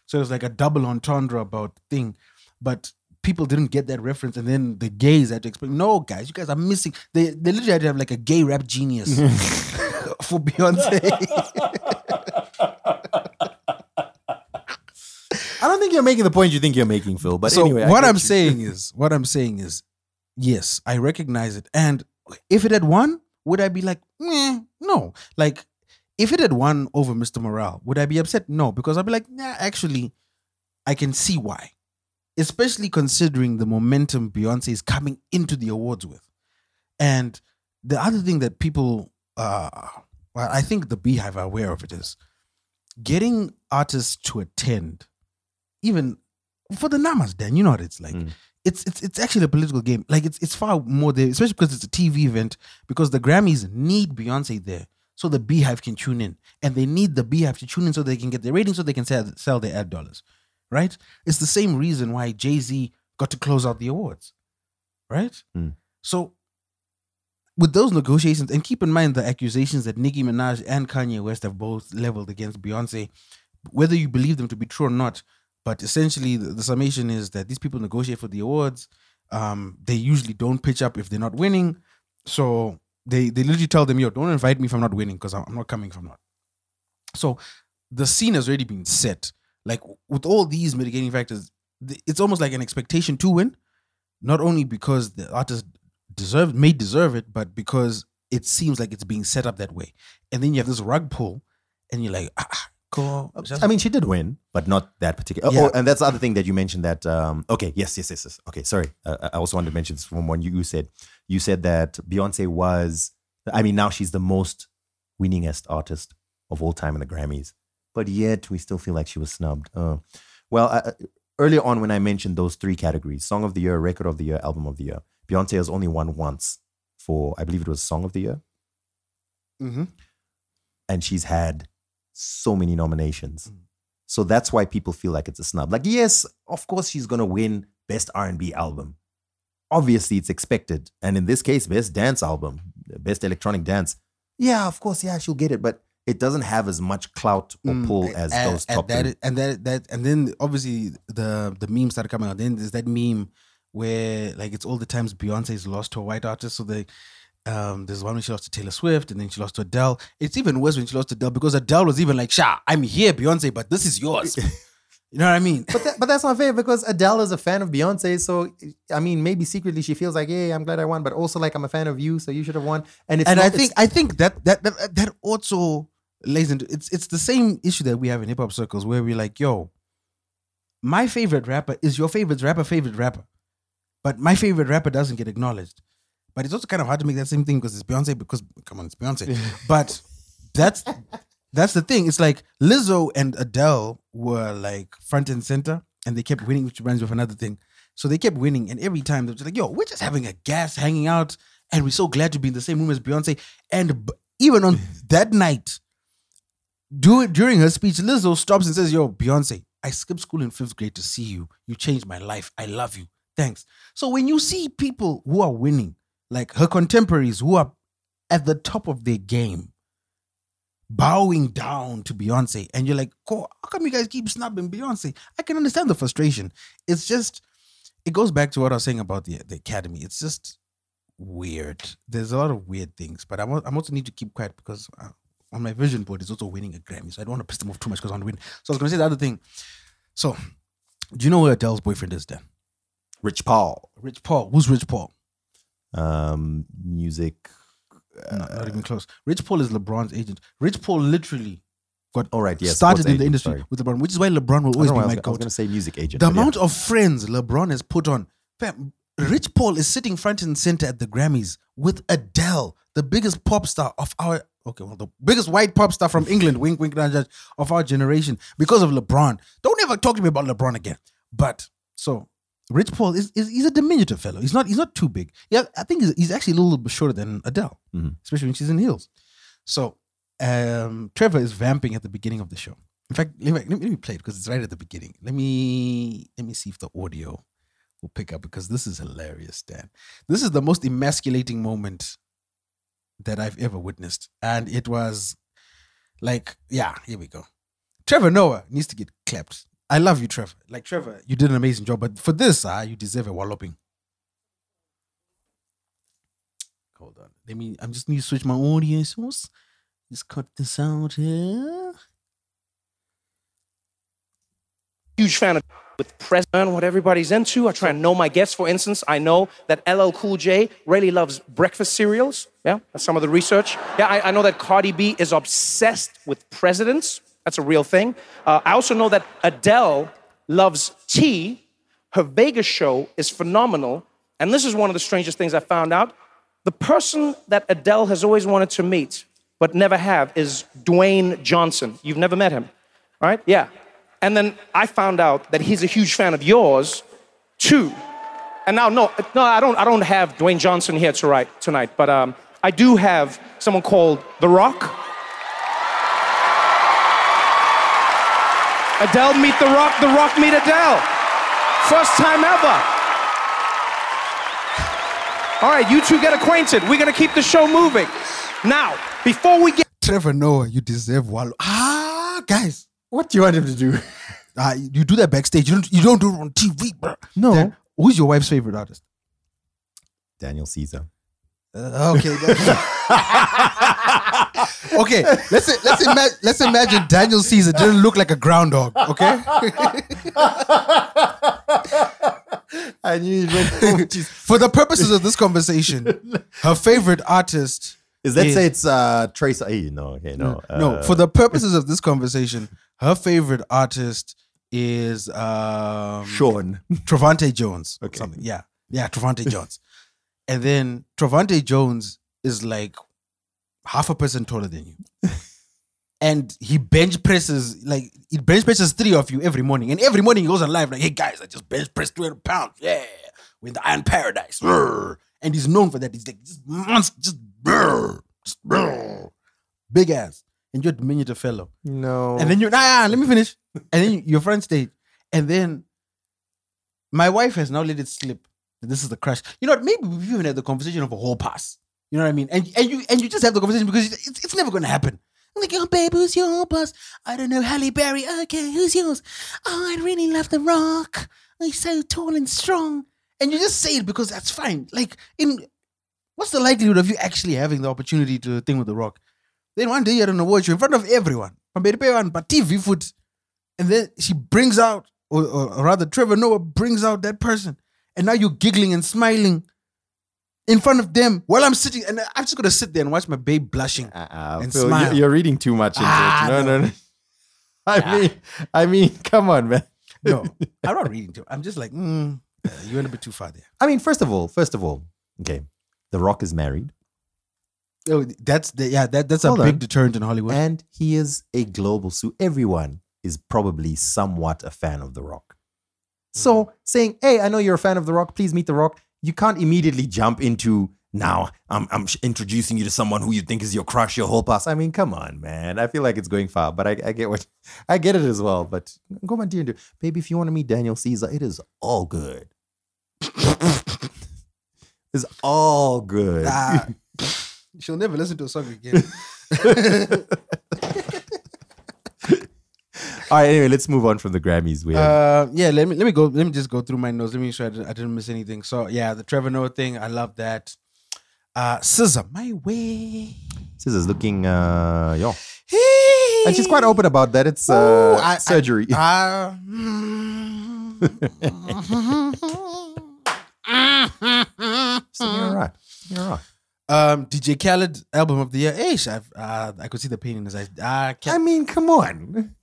So it was like a double entendre about thing, but people didn't get that reference, and then the gays had to explain. No, guys, you guys are missing. They they literally had to have like a gay rap genius [LAUGHS] for Beyonce. I don't think you're making the point you think you're making, Phil. But so anyway, what I'm you. saying is, what I'm saying is, yes, I recognize it. And if it had won, would I be like, Meh, no? Like, if it had won over Mr. Morale, would I be upset? No, because I'd be like, nah, actually, I can see why. Especially considering the momentum Beyonce is coming into the awards with. And the other thing that people, uh, well, I think the BeyHive are aware of it is getting artists to attend, even for the Namas, Dan, you know what it's like. Mm. It's it's it's actually a political game. Like it's it's far more there, especially because it's a TV event. Because the Grammys need Beyonce there, so the BeyHive can tune in, and they need the BeyHive to tune in so they can get their ratings, so they can sell sell their ad dollars. Right? It's the same reason why Jay Z got to close out the awards. Right? Mm. So with those negotiations, and keep in mind the accusations that Nicki Minaj and Kanye West have both leveled against Beyonce, whether you believe them to be true or not, but essentially the, the summation is that these people negotiate for the awards. Um, they usually don't pitch up if they're not winning. So they they literally tell them, yo, don't invite me if I'm not winning, because I'm not coming if I'm not. So the scene has already been set. Like with all these mitigating factors, it's almost like an expectation to win, not only because the artist deserved may deserve it, but because it seems like it's being set up that way. And then you have this rug pull, and you're like, ah, cool. I mean, she did win, but not that particular. Yeah. Oh, and that's the other thing that you mentioned. That um, okay, yes, yes, yes, yes. Okay, sorry. Uh, I also wanted to mention this from one you, you said. You said that Beyonce was. I mean, now she's the most winningest artist of all time in the Grammys, but yet we still feel like she was snubbed. Uh, well, uh, earlier on when I mentioned those three categories: Song of the Year, Record of the Year, Album of the Year, Beyonce has only won once for, I believe it was Song of the Year, mm-hmm. and she's had so many nominations. Mm. So that's why people feel like it's a snub. Like, yes, of course she's gonna win Best R and B album. Obviously, it's expected. And in this case, Best Dance album, Best Electronic Dance. Yeah, of course, yeah, she'll get it, but it doesn't have as much clout or Mm, pull as and, those and top that, and that that and then obviously the the memes started coming out. Then there's that meme where like it's all the times Beyonce's lost to a white artist. So they um there's one when she lost to Taylor Swift and then she lost to Adele. It's even worse when she lost to Adele because Adele was even like, "Sha, I'm here, Beyonce, but this is yours." [LAUGHS] you know what I mean? But that, but that's not fair because Adele is a fan of Beyonce. So I mean, maybe secretly she feels like, "Hey, I'm glad I won," but also like I'm a fan of you, so you should have won. And it's and not, I think I think that that that, that also lays into it's it's the same issue that we have in hip hop circles where we're like, yo, my favorite rapper is your favorite rapper favorite rapper, but my favorite rapper doesn't get acknowledged. But it's also kind of hard to make that same thing because it's Beyonce. Because come on, it's Beyonce. but that's that's the thing. It's like Lizzo and Adele were like front and center, and they kept winning, which reminds me of another thing. So they kept winning, and every time they were just like, "Yo, we're just having a gas hanging out, and we're so glad to be in the same room as Beyonce." And even on that night, do during her speech, Lizzo stops and says, "Yo, Beyonce, I skipped school in fifth grade to see you. You changed my life. I love you. Thanks." So when you see people who are winning, like her contemporaries who are at the top of their game, bowing down to Beyonce, and you're like, "Cool, how come you guys keep snubbing Beyonce?" I can understand the frustration. It's just, it goes back to what I was saying about the the Academy. It's just weird. There's a lot of weird things, but I'm I'm also need to keep quiet because uh, on my vision board is also winning a Grammy, so I don't want to piss them off too much because I want to win. So I was going to say the other thing. So, do you know where Adele's boyfriend is? Then Rich Paul, Rich Paul. Who's Rich Paul? Um, music. No, not even close. Rich Paul is LeBron's agent. Rich Paul literally got All right, yes, started in the industry sorry. with LeBron, which is why LeBron will always be my I was going to say music agent. The but yeah. amount of friends LeBron has put on. Fam, Rich Paul is sitting front and center at the Grammys with Adele, the biggest pop star of our okay, well, the biggest white pop star from England, wink, wink, of our generation, because of LeBron. Don't ever talk to me about LeBron again. But so Rich Paul is, is he's a diminutive fellow. He's not he's not too big. Yeah, I think he's, he's actually a little bit shorter than Adele, Mhm. especially when she's in heels. So um, Trevor is vamping at the beginning of the show. In fact, let me, let me play it because it's right at the beginning. Let me let me see if the audio will pick up because this is hilarious, Dan. This is the most emasculating moment that I've ever witnessed, and it was like, yeah, here we go. Trevor Noah needs to get clapped. I love you, Trevor. Like Trevor, you did an amazing job, but for this, ah, you deserve a walloping. Hold on. Let me. I'm just need to switch my audio source. Just cut this out here. huge fan of with president, what everybody's into. I try and know my guests. For instance, I know that LL Cool J really loves breakfast cereals. Yeah, that's some of the research. Yeah, I, I know that Cardi B is obsessed with presidents. That's a real thing. Uh, I also know that Adele loves tea. Her Vegas show is phenomenal. And this is one of the strangest things I found out. The person that Adele has always wanted to meet, but never have, is Dwayne Johnson. You've never met him, right? Yeah. And then I found out that he's a huge fan of yours, too. And now, no, no, I don't, I don't have Dwayne Johnson here to write tonight, but um, I do have someone called The Rock. Adele meet The Rock, The Rock meet Adele. First time ever. All right, you two get acquainted. We're gonna keep the show moving. Now, before we get Trevor Noah, you deserve wallow. Ah, guys. What do you want him to do? Uh, [LAUGHS] you do that backstage. You don't. You don't do it on TV, bro. No. Dan, who's your wife's favorite artist? Daniel Caesar. Uh, okay. [LAUGHS] [LAUGHS] then. Okay, let's let's imagine let's imagine Daniel Caesar didn't look like a groundhog. Okay, [LAUGHS] I knew it. [LAUGHS] for the purposes of this conversation, her favorite artist Is that is- say it's uh Trace? Hey, no, okay, no, no, uh, for the purposes of this conversation, her favorite artist is um Sean. Travante Jones. Okay. Something. Yeah. Yeah, Travante Jones. And then Travante Jones is like half a person taller than you. [LAUGHS] and he bench presses, like, he bench presses three of you every morning. And every morning he goes on live, like, hey guys, I just bench pressed 300 pounds. Yeah. We're in the Iron Paradise. Brr. And he's known for that. He's like, just monster, just, brr, just brr. big ass. And you're a diminutive fellow. No. And then you, nah, nah, let me finish. And then you're front stage. And then my wife has now let it slip. This is the crash. You know what? Maybe we've even had the conversation of a whole pass. You know what I mean? And and you and you just have the conversation because it's, it's never going to happen. I'm like, oh, babe, who's your boss? I don't know, Halle Berry. Okay, who's yours? Oh, I really love The Rock. He's so tall and strong. And you just say it because that's fine. Like, in what's the likelihood of you actually having the opportunity to thing with The Rock? Then one day you're on a watch in front of everyone. But TV foot. And then she brings out, or, or rather, Trevor Noah brings out that person. And now you're giggling and smiling in front of them while I'm sitting. And I'm just to sit there and watch my babe blushing. Uh-uh, And Phil, smile. You're reading too much into Ah, it. No, no, no. no. [LAUGHS] I mean, I mean, come on, man. No, [LAUGHS] I'm not reading too. I'm just like, mm, uh, you went a bit too far there. I mean, first of all, first of all, okay, The Rock is married, Oh, that's the, yeah, that, that's a Hold big deterrent in Hollywood. and he is a global su Everyone is probably somewhat a fan of The Rock. So saying, "Hey, I know you're a fan of The Rock. Please meet The Rock." You can't immediately jump into now. I'm I'm introducing you to someone who you think is your crush, your whole past. I mean, come on, man. I feel like it's going far, but I, I get what [LAUGHS] I get it as well. But go on, dear, baby. If you want to meet Daniel Caesar, it is all good. [LAUGHS] it's all good. Ah, [LAUGHS] she'll never listen to a song again. All right. Anyway, let's move on from the Grammys. We have Uh, yeah, let me let me go. Let me just go through my notes. Let me make sure I didn't, I didn't miss anything. So yeah, the Trevor Noah thing, I love that. Uh, SZA, my way. SZA's looking, uh, yo. And she's quite open about that. It's uh, Ooh, I- I- surgery. Uh, [LAUGHS] So you're all right. You're all right. um, DJ Khaled album of the year. Hey, I've, uh, I could see the pain in his eyes. Uh, I mean, come on.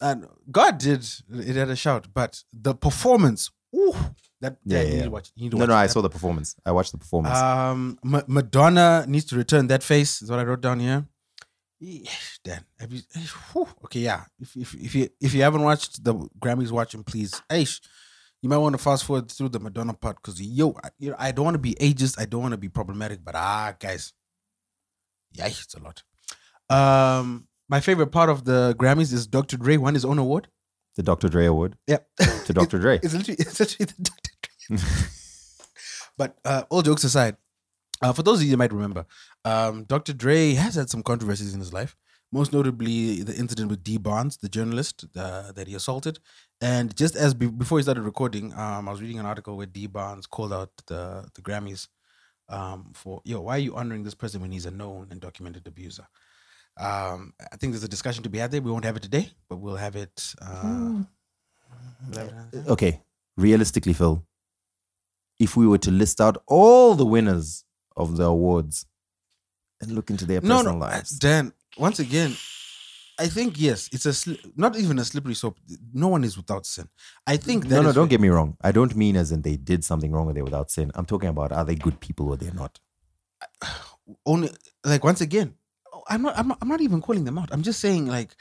Uh, God did it had a shout, but the performance. Ooh, that Yeah, yeah, you need to watch. You need to No, watch no, I saw the performance. I watched the performance. Um, Ma- Madonna needs to return that face. Is what I wrote down here. Dan, have you? eh, whew, Okay, yeah. If, if if you if you haven't watched the Grammys, watching please. Aish, you might want to fast forward through the Madonna part because yo, I, you know, I don't want to be ageist. I don't want to be problematic, but ah, guys, yeah, it's a lot. Um, my favorite part of the Grammys is Dr. Dre won his own award. the Dr. Dre Award Yeah. [LAUGHS] to Dr. Dre. [LAUGHS] It's literally, it's literally the Dr. Dre. [LAUGHS] but uh, all jokes aside, uh, for those of you that might remember, um, Dr. Dre has had some controversies in his life. Most notably, the incident with Dee Barnes, the journalist uh, that he assaulted. And just as be- before he started recording, um, I was reading an article where Dee Barnes called out the the Grammys um, for yo, why are you honoring this person when he's a known and documented abuser? Um, I think there's a discussion to be had there. We won't have it today, but we'll have it. Uh, we'll have it- Okay, realistically, Phil, if we were to list out all the winners of the awards and look into their no, personal no, lives, Dan. Once again, I think yes, it's a sli- not even a slippery slope. No one is without sin. I think that no, no, don't where- get me wrong. I don't mean as in they did something wrong or they're without sin. I'm talking about are they good people or they're not. [SIGHS] only like once again. I'm not. I'm not. I'm not even calling them out. I'm just saying like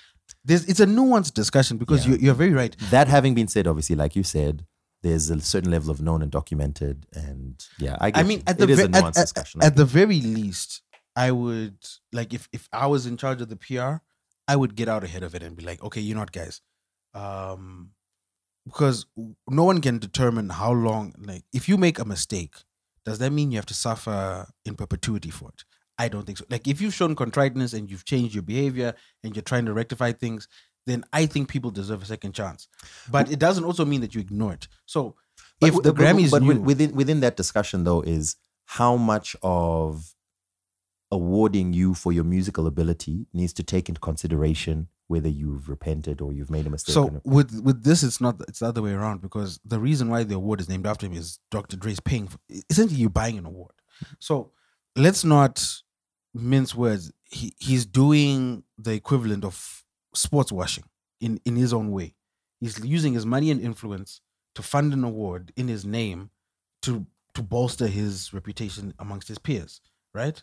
there's. It's a nuanced discussion because Yeah. you, you're very right. That having been said, obviously, like you said, there's a certain level of known and documented, and yeah, I. Get I mean, you. at the it is ve- a at, nuanced at- discussion. at the very least, I would like if if I was in charge of the PR, I would get out ahead of it and be like, okay, you know what, guys, um, because no one can determine how long. Like, if you make a mistake, does that mean you have to suffer in perpetuity for it? I don't think so. Like, if you've shown contriteness and you've changed your behavior and you're trying to rectify things, then I think people deserve a second chance. But it doesn't also mean that you ignore it. So, if the but- Grammys but knew, within within that discussion though is how much of awarding you for your musical ability needs to take into consideration whether you've repented or you've made a mistake. So with with this, it's not it's the other way around because the reason why the award is named after him is Dr. Dre's paying. For, essentially, you're buying an award. So let's not mince words. He he's doing the equivalent of sports washing in in his own way. He's using his money and influence to fund an award in his name to to bolster his reputation amongst his peers, right?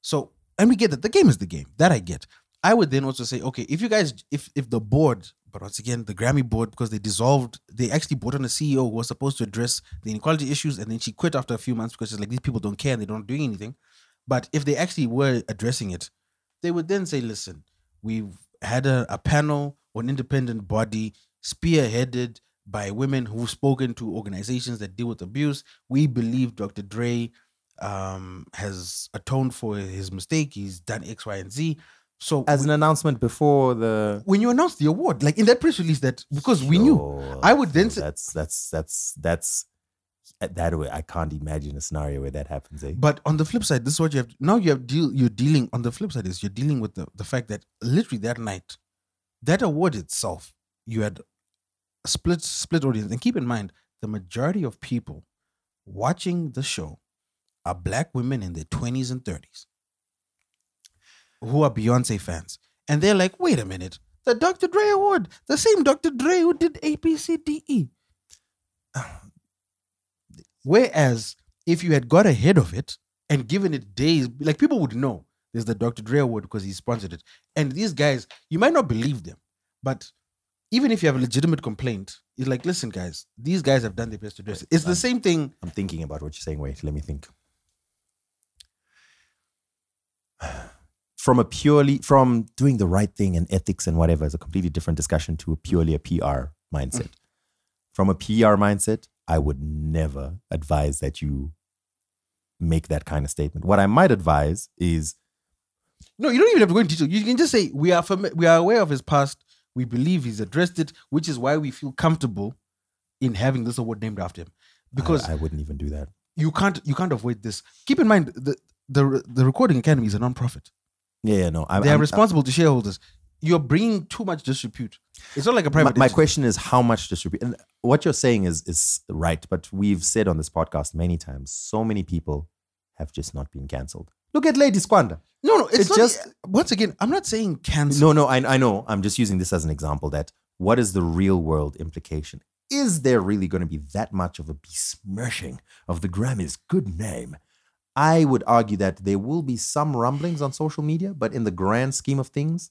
So, and we get that the game is the game. That I get. I would then also say, okay, if you guys, if if the board, but once again, the Grammy board, because they dissolved, they actually brought on a CEO who was supposed to address the inequality issues, and then she quit after a few months because she's like, these people don't care and they don't doing anything. But if they actually were addressing it, they would then say, listen, we've had a, a panel or an independent body spearheaded by women who've spoken to organizations that deal with abuse. We believe Dr. Dre um, has atoned for his mistake. He's done X, Y, and Z. So as an announcement before the when you announce the award, like in that press release, that because we knew, I would then say, that's that's that's that's that way. I can't imagine a scenario where that happens. Eh? But on the flip side, this is what you have now. You have deal. You're dealing on the flip side is you're dealing with the the fact that literally that night, that award itself, you had a split split audience. And keep in mind, the majority of people watching the show are black women in their twenties and thirties who are Beyonce fans, and they're like, "Wait a minute, the Dr. Dre award, the same Dr. Dre who did A B C D E." Whereas if you had got ahead of it and given it days, like people would know there's the Dr. Dre award because he sponsored it. And these guys, you might not believe them, but even if you have a legitimate complaint, it's like, listen, guys, these guys have done their best to address it. It's the same thing. I'm thinking about what you're saying. Wait, let me think. [SIGHS] From a purely from doing the right thing and ethics and whatever is a completely different discussion to a purely a PR mindset. Mm. From a PR mindset, I would never advise that you make that kind of statement. What I might advise is No, you don't even have to go into detail. You can just say we are fami- we are aware of his past. We believe he's addressed it, which is why we feel comfortable in having this award named after him. Because I, I wouldn't even do that. you can't you can't avoid this. Keep in mind the the the Recording Academy is a non-profit. Yeah, yeah, no. I'm, They are I'm- responsible to shareholders. You're bringing too much disrepute. It's not like a my, private. my entity. question is how much distribute and what you're saying is is right but we've said on this podcast many times so many people have just not been cancelled look at lady squander No, no, it's, It's not, just- once again. I'm not saying cancel. no no I, I know i'm just using this as an example that what is the real world implication is there really going to be that much of a besmirching of the grammys good name i would argue that there will be some rumblings on social media but in the grand scheme of things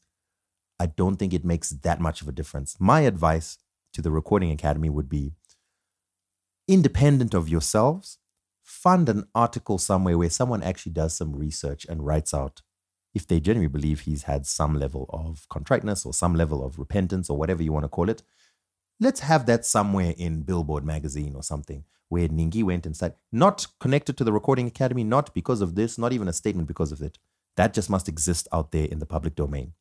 I don't think it makes that much of a difference. My advice to the Recording Academy would be independent of yourselves, fund an article somewhere where someone actually does some research and writes out if they genuinely believe he's had some level of contriteness or some level of repentance or whatever you want to call it. Let's have that somewhere in Billboard magazine or something where Ningi went and said, not connected to the Recording Academy, not because of this, not even a statement because of it. That just must exist out there in the public domain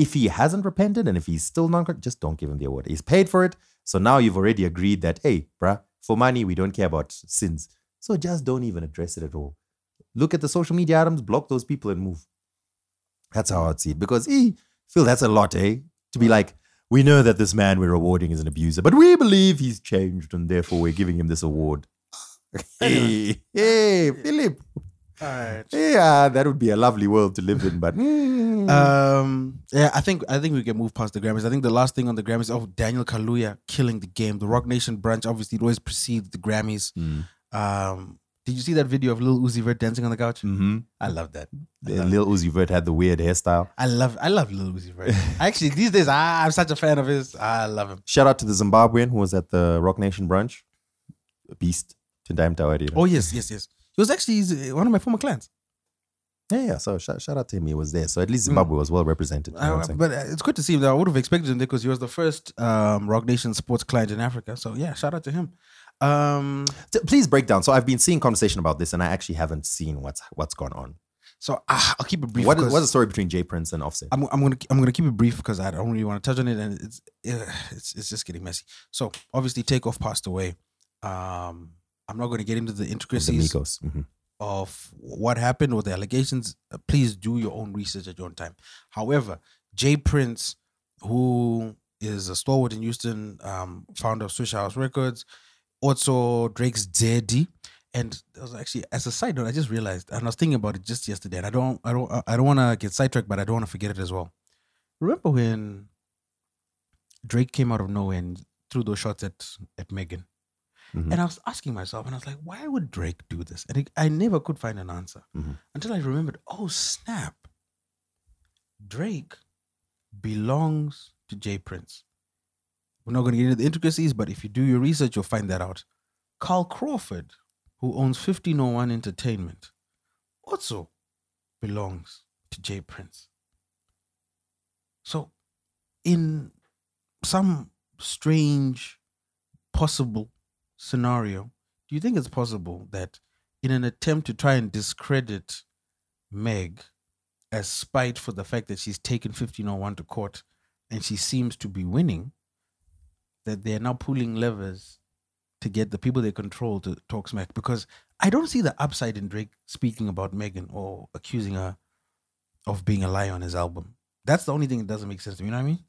if he hasn't repented and if he's still not, just don't give him the award. He's paid for it. So now you've already agreed that, hey, bruh, for money, we don't care about sins. So just don't even address it at all. Look at the social media items, block those people and move. That's how I'd see it. Because, eh, Phil, that's a lot, eh? To be like, we know that this man we're awarding is an abuser, but we believe he's changed and therefore we're giving him this award. [LAUGHS] hey, hey, Philip. All right. Yeah, that would be a lovely world to live in, but [LAUGHS] mm, Um. Yeah, I think I think we can move past the Grammys. I think the last thing on the Grammys, oh, Daniel Kaluuya killing the game. The Roc Nation brunch obviously it always precedes the Grammys. Mm. Um. Did you see that video of Lil Uzi Vert dancing on the couch? mm-hmm. I love that. I love, Lil Uzi Vert had the weird hairstyle. I love I love Lil Uzi Vert. [LAUGHS] Actually, these days I, I'm such a fan of his. I love him. Shout out to the Zimbabwean who was at the Roc Nation brunch. A beast. Oh yes, yes, yes. He was actually uh, one of my former clients. Yeah, yeah. So shout, shout out to him. He was there. So at least Zimbabwe was well represented. you know Uh, but uh, it's good to see him. I would have expected him there because he was the first um, Roc Nation sports client in Africa. So yeah, shout out to him. Um, T- Please break down. So I've been seeing conversation about this and I actually haven't seen what's what's gone on. so ah, I'll keep it brief. What is, what's the story between J. Prince and Offset? I'm, I'm gonna I'm gonna keep it brief because I don't really want to touch on it, and it's uh, it's it's just getting messy. So obviously, Takeoff passed away. Um, I'm not going to get into the the intricacies. Migos. Mhm. of what happened or the allegations, please do your own research at your own time. However, J. Prince, who is a stalwart in Houston, um, founder of Swish House Records, also Drake's daddy. And it was actually as a side note, I just realized, and I was thinking about it just yesterday, and I don't, I don't, I don't want to get sidetracked, but I don't want to forget it as well. Remember when Drake came out of nowhere and threw those shots at at Megan? Mhm. And I was asking myself, and I was like, why would Drake do this? And it, I never could find an answer Mhm. until I remembered, oh, snap. Drake belongs to J. Prince. We're not going to get into the intricacies, but if you do your research, you'll find that out. Carl Crawford, who owns 1501 Entertainment, also belongs to J. Prince. So, in some strange possible scenario, do you think it's possible that in an attempt to try and discredit Meg as spite for the fact that she's taken 1501 to court and she seems to be winning, that they're now pulling levers to get the people they control to talk smack? Because I don't see the upside in Drake speaking about Megan or accusing her of being a liar on his album. That's the only thing that doesn't make sense to me. You know what I mean?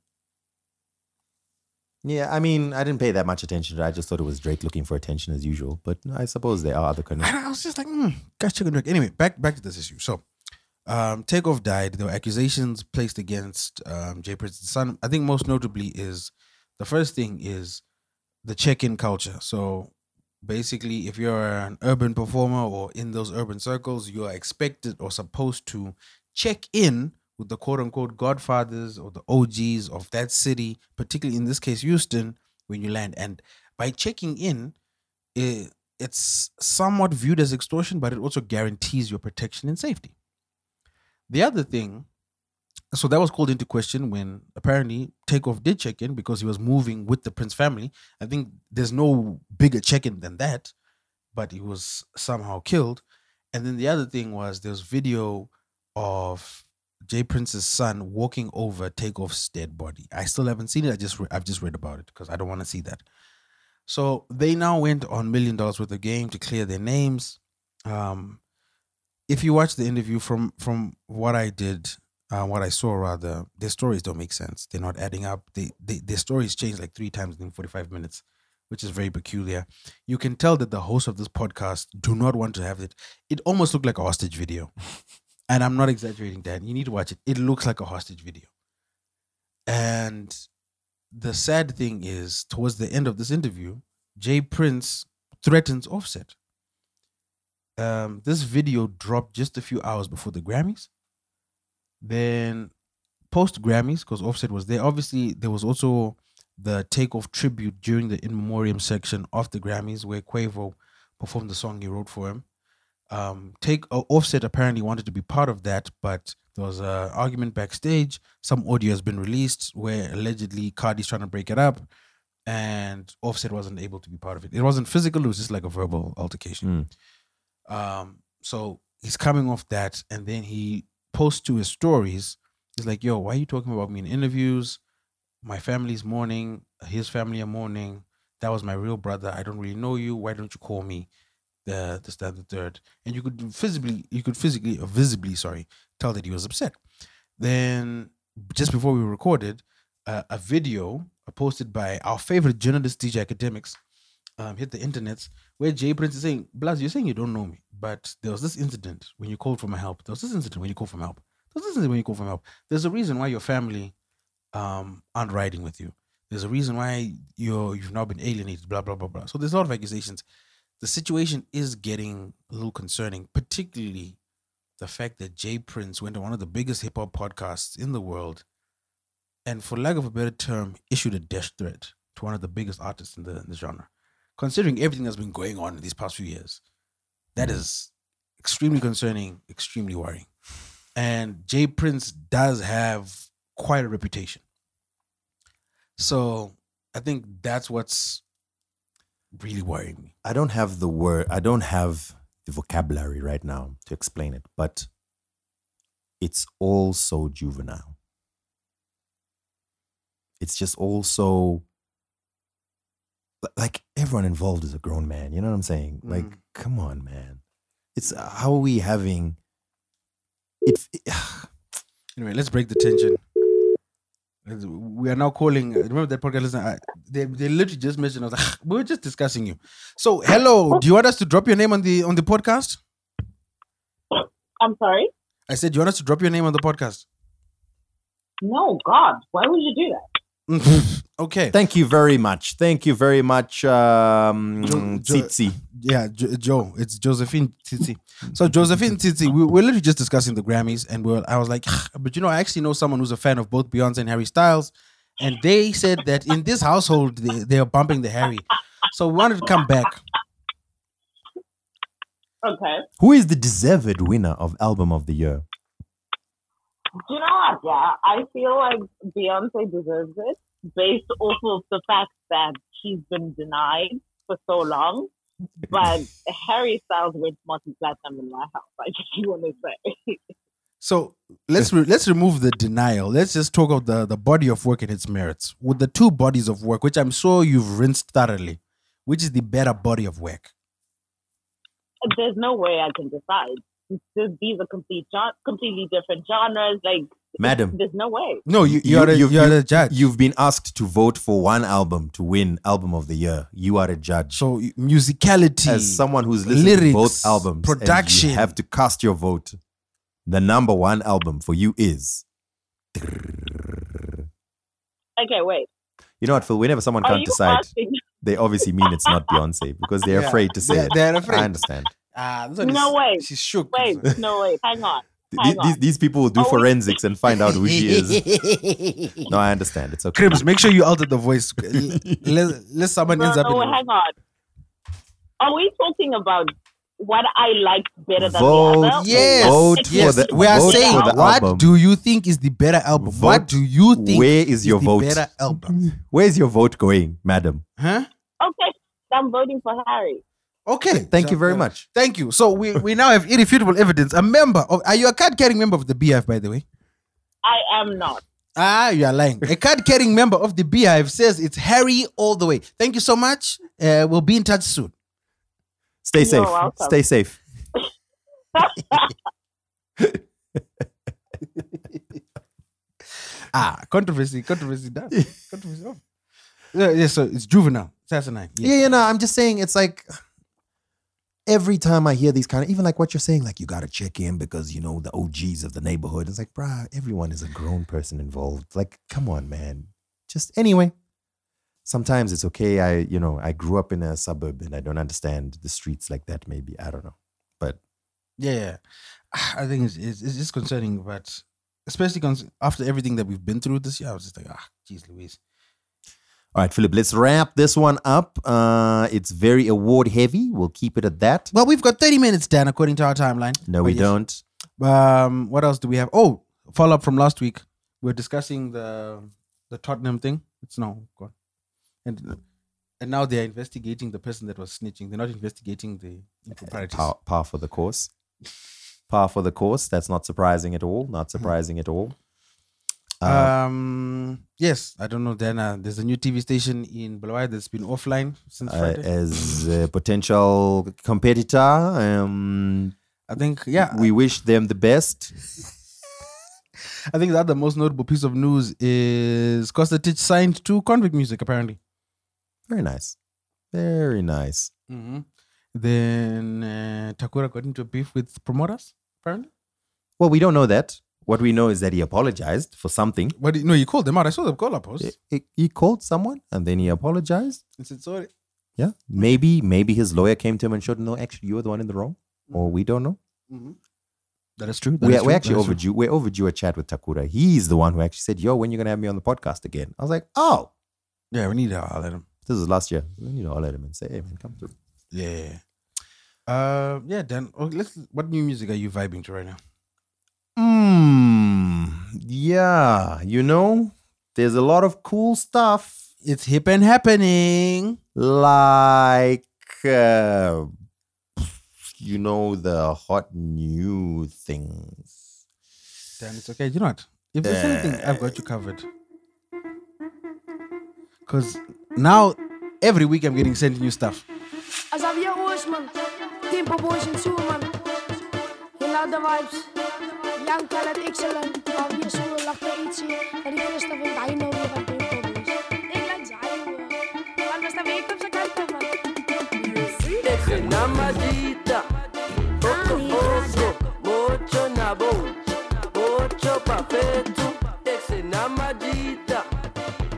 Yeah, I mean, I didn't pay that much attention. I just thought it was Drake looking for attention as usual. But I suppose there are other connections. I was just like, mm, gosh, chicken Drake. Anyway, back back to this issue. So, um, Takeoff died. There were accusations placed against um, J. Prince's son. I think most notably is the first thing is the check-in culture. So basically, if you're an urban performer or in those urban circles, you are expected or supposed to check in with the quote-unquote godfathers or the OGs of that city, particularly in this case Houston, when you land. And by checking in, it, it's somewhat viewed as extortion, but it also guarantees your protection and safety. The other thing, so that was called into question when apparently Takeoff did check in because he was moving with the Prince family. I think there's no bigger check in than that, but he was somehow killed. And then the other thing was there was video of J. Prince's son walking over Takeoff's dead body. I still haven't seen it. I just re- I've just read about it because I don't want to see that. So they now went on million dollars worth of game to clear their names. Um, if you watch the interview from from what I did, uh, what I saw rather, their stories don't make sense. They're not adding up. They, they their stories change like three times in forty five minutes, which is very peculiar. You can tell that the hosts of this podcast do not want to have it. It almost looked like a hostage video, [LAUGHS] and I'm not exaggerating, Dan. You need to watch it. It looks like a hostage video, and the sad thing is, towards the end of this interview, J. Prince threatens Offset. Um, this video dropped just a few hours before the Grammys. Then, post Grammys, because Offset was there. Obviously, there was also the takeoff tribute during the in memoriam section of the Grammys, where Quavo performed the song he wrote for him. Um, take uh, Offset apparently wanted to be part of that, but there was an argument backstage. Some audio has been released where allegedly Cardi's trying to break it up, and Offset wasn't able to be part of it. It wasn't physical; it was just like a verbal altercation. Um, so he's coming off that, and then he posts to his stories. He's like, "Yo, why are you talking about me in interviews? My family's mourning. His family are mourning. That was my real brother. I don't really know you. Why don't you call me the the stand the third? And you could visibly, you could physically or visibly, sorry, tell that he was upset. Then just before we recorded, uh, a video posted by our favorite journalist, DJ Akademiks, um, hit the internet where J. Prince is saying, Blaz, you're saying you don't know me, but there was this incident when you called for my help. There was this incident when you called for my help. There was this incident when you called for my help. There's a reason why your family um, aren't riding with you. There's a reason why you're you've now been alienated, blah, blah, blah, blah. So there's a lot of accusations. The situation is getting a little concerning, particularly the fact that J. Prince went on one of the biggest hip hop podcasts in the world and for lack of a better term, issued a death threat to one of the biggest artists in the, in the genre. Considering everything that's been going on in these past few years, that is extremely concerning, extremely worrying. And J. Prince does have quite a reputation. So I think that's what's really worrying me. I don't have the word, I don't have the vocabulary right now to explain it, but it's all so juvenile. It's just all so like everyone involved is a grown man. You know what I'm saying? Mm. Like, come on, man. it's how are we having it? [SIGHS] Anyway, let's break the tension. We are now calling. Uh, remember that podcast? Listen, I, they they literally just mentioned. I was like, ah, we were just discussing you. So, hello. Oh. Do you want us to drop your name on the on the podcast? I'm sorry. I said, do you want us to drop your name on the podcast? No, God, why would you do that? Okay. Thank you very much. Thank you very much, um, Jo- Jo- Tsitsi. Yeah, jo- Joe. It's Josephine Titi. So Josephine Titi, we we're literally just discussing the Grammys, and we're, I was like, but you know, I actually know someone who's a fan of both Beyonce and Harry Styles, and they said that in this household they, they are bumping the Harry. So we wanted to come back. Okay. Who is the deserved winner of Album of the Year? Do you know what? Yeah, I feel like Beyonce deserves it based off of the fact that she's been denied for so long. But Harry Styles went multi-platinum in my house. I just [LAUGHS] want to say. So let's re- let's remove the denial. Let's just talk of the the body of work and its merits. With the two bodies of work, which I'm sure you've rinsed thoroughly, which is the better body of work? There's no way I can decide. This- These are complete, gen- completely different genres. Like, Madam. there's no way. No, you you, are a, you've- you are you- the judge. You've been asked to vote for one album to win Album of the Year. You are a judge. so musicality, As someone who's listened lyrics, to both albums, and production. you have to cast your vote. The number one album for you is. Okay, wait. You know what, Phil? Whenever someone Are can't decide, asking? they obviously mean it's not [LAUGHS] Beyonce because they're Yeah, afraid to say they're- it. they're afraid. I understand. Ah, this No way. She's shook. Wait, no, way. Hang on. Hang These, on. these people will do Oh, forensics and find out who she is. [LAUGHS] No, I understand. It's okay. Cribs, make sure you alter the voice. [LAUGHS] let, let someone No, ends up no, in. hang on. Are we talking about what I like better than Vote, the other? Yes, Vote for yes. the- we are vote saying, the what album. do you think is the better album? what do you think? Where is your the vote? Better album, Where's your vote going, madam? huh? Okay, I'm voting for Harry. Okay. Thank you very much. Thank you. So we, we now have irrefutable evidence. A member of are you a card carrying member of the BeyHive, by the way? I am not. Ah, you are lying. A card carrying member of the BeyHive says it's Harry all the way. Thank you so much. Uh, we'll be in touch soon. Stay You're safe. welcome. Stay safe. [LAUGHS] Ah, controversy, controversy done. controversy off. Yeah, yeah, so it's juvenile. Assassinine. Yeah, you know, I'm just saying it's like every time I hear these kind of even like what you're saying, like you gotta check in because you know the OGs of the neighborhood. It's like, bruh, everyone is a grown person involved. Like, come on, man. Just anyway. Sometimes it's okay. I, you know, I grew up in a suburb and I don't understand the streets like that, maybe. I don't know. But Yeah. [SIGHS] I think it's, it's, it's just concerning, but especially after everything that we've been through this year, I was just like, ah, geez, Louise. All right, Philip, let's wrap this one up. Uh it's very award heavy. We'll keep it at that. Well, we've got 30 minutes, Dan, according to our timeline. No, But we yes. don't. Um, what else do we have? Oh, follow up from last week. We are discussing the the Tottenham thing. It's now gone, and and now they are investigating the person that was snitching. They're not investigating the improprieties. Par, par for the course. Par for the course. That's not surprising at all. Not surprising at all. Uh, Um, yes, I don't know. Then uh, there's a new TV station in Bulawayo that's been offline since uh, Friday. as a potential competitor, um, I think, yeah, we wish them the best. I think that the most notable piece of news is Costa Titch signed to Konvict Muzik apparently. Very nice. Very nice. Mm-hmm. Then uh, Takura got into a beef with promoters apparently. Well, we don't know that. What we know is that he apologized for something. But no, he called them out. I saw the call up post. He, he called someone and then he apologized. He said sorry. Yeah. Maybe, maybe his lawyer came to him and showed him, no, actually, you were the one in the wrong. Or we don't know. That is true. That We're, is we're true, actually that is true. overdue. We're overdue a chat with Takura. He's the one who actually said, "Yo, when you gonna have me on the podcast again?" I was like, "Oh, Yeah, we need to let him. this was last year. We need to holler at him and say, hey man, come through." Yeah. Uh, yeah. Dan, oh, let's. What new music are you vibing to right now? Hmm. Yeah, you know, there's a lot of cool stuff It's hip and happening. like, uh, you know, the hot new things. Dan, it's okay. You know what? If there's anything, I've got you covered. Cause now every week I'm getting sent new stuff. As of your horseman, tempo boys and two man. dezelfde vibes. gang kalder det ikke selv, og vi har solet lagt af IT, og de der vil ikke komme, så kan det mig. Deje una maldita, poco oh, oh, poco, oh, mucho nabo, mucho papel, deje una maldita,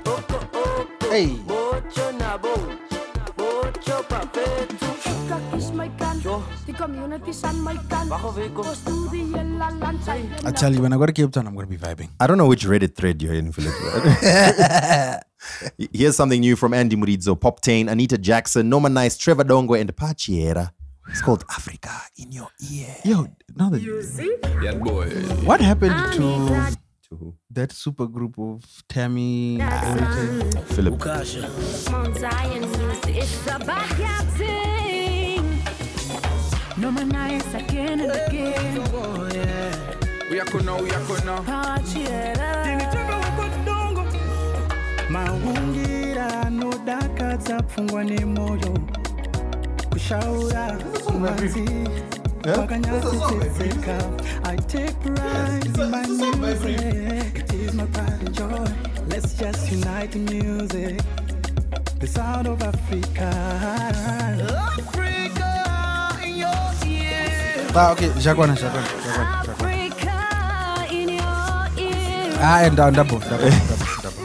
poco poco, mucho I tell you, when I go to Cape Town, I'm going to be vibing. I don't know which Reddit thread you're in, Philip. [LAUGHS] Here's something new from Andy Muridzo, Poptain, Anita Jackson, Norman Nice, Trevor Dongo, and Pachiera. It's called Africa in Your Ear. Yo, now that Yeah, boy. what happened to To who? that super group of Tammy? everything? Philip. No man nice again and again. We are now, we are now. maungira anodakadza pfungwa nemoyo kushaura manzi wakanyatsotsetseka i take pride in my music. It is my pride and joy. Let's just unite in music. The sound of africa. Africa. in your ear Ah, okay, Jacqueline, Jacqueline, Jacqueline, Jacqueline. Africa in your ear. Ah, and down, double, double, double, double.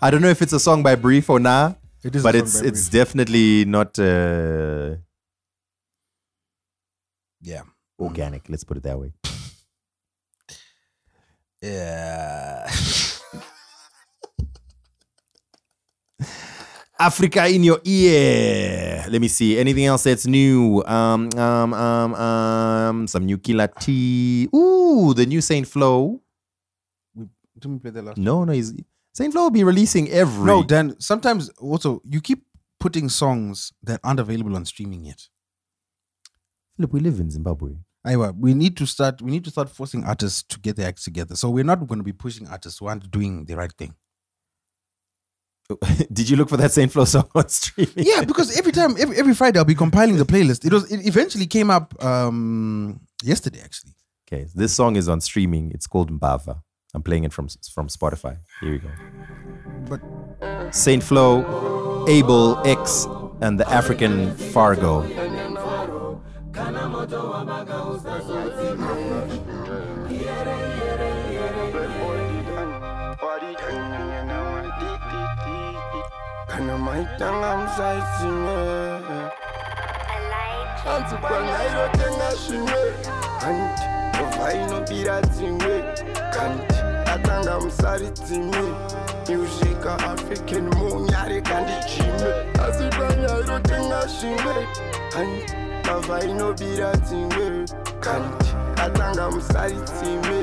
I don't know if it's a song by Brief or nah, It is but it's it's definitely not uh, Yeah. organic. Let's put it that way. Yeah. [LAUGHS] Africa in your ear. Let me see. Anything else that's new? Um, um, um, um, some new Killer T. Ooh, the new Saint Floew. Didn't we play that last? No, no, he's Saint Floew will be releasing every. No, Dan. Sometimes also you keep putting songs that aren't available on streaming yet. Philip, we live in Zimbabwe. Anyway, we need to start. We need to start forcing artists to get their acts together. So we're not going to be pushing artists who aren't doing the right thing. [LAUGHS] Did you look for that Saint Floew song on streaming? [LAUGHS] Yeah, because every time, every, every Friday, I'll be compiling the playlist. It was. It eventually came up um yesterday, actually. Okay, this song is on streaming. It's called Mbava. I'm playing it from from Spotify. Here we go. But Saint Floew, Abel X, and the African Fargo. Kana maitanga msaisime Anzi kwangairo tenga zvimwe Kanti rovha inobira dzimwe Kanti atanga musari dzimwe Musika African munyare kandi jime Asi kwangairo tenga zvimwe Kanti rovha inobira dzimwe Kanti atanga musari dzimwe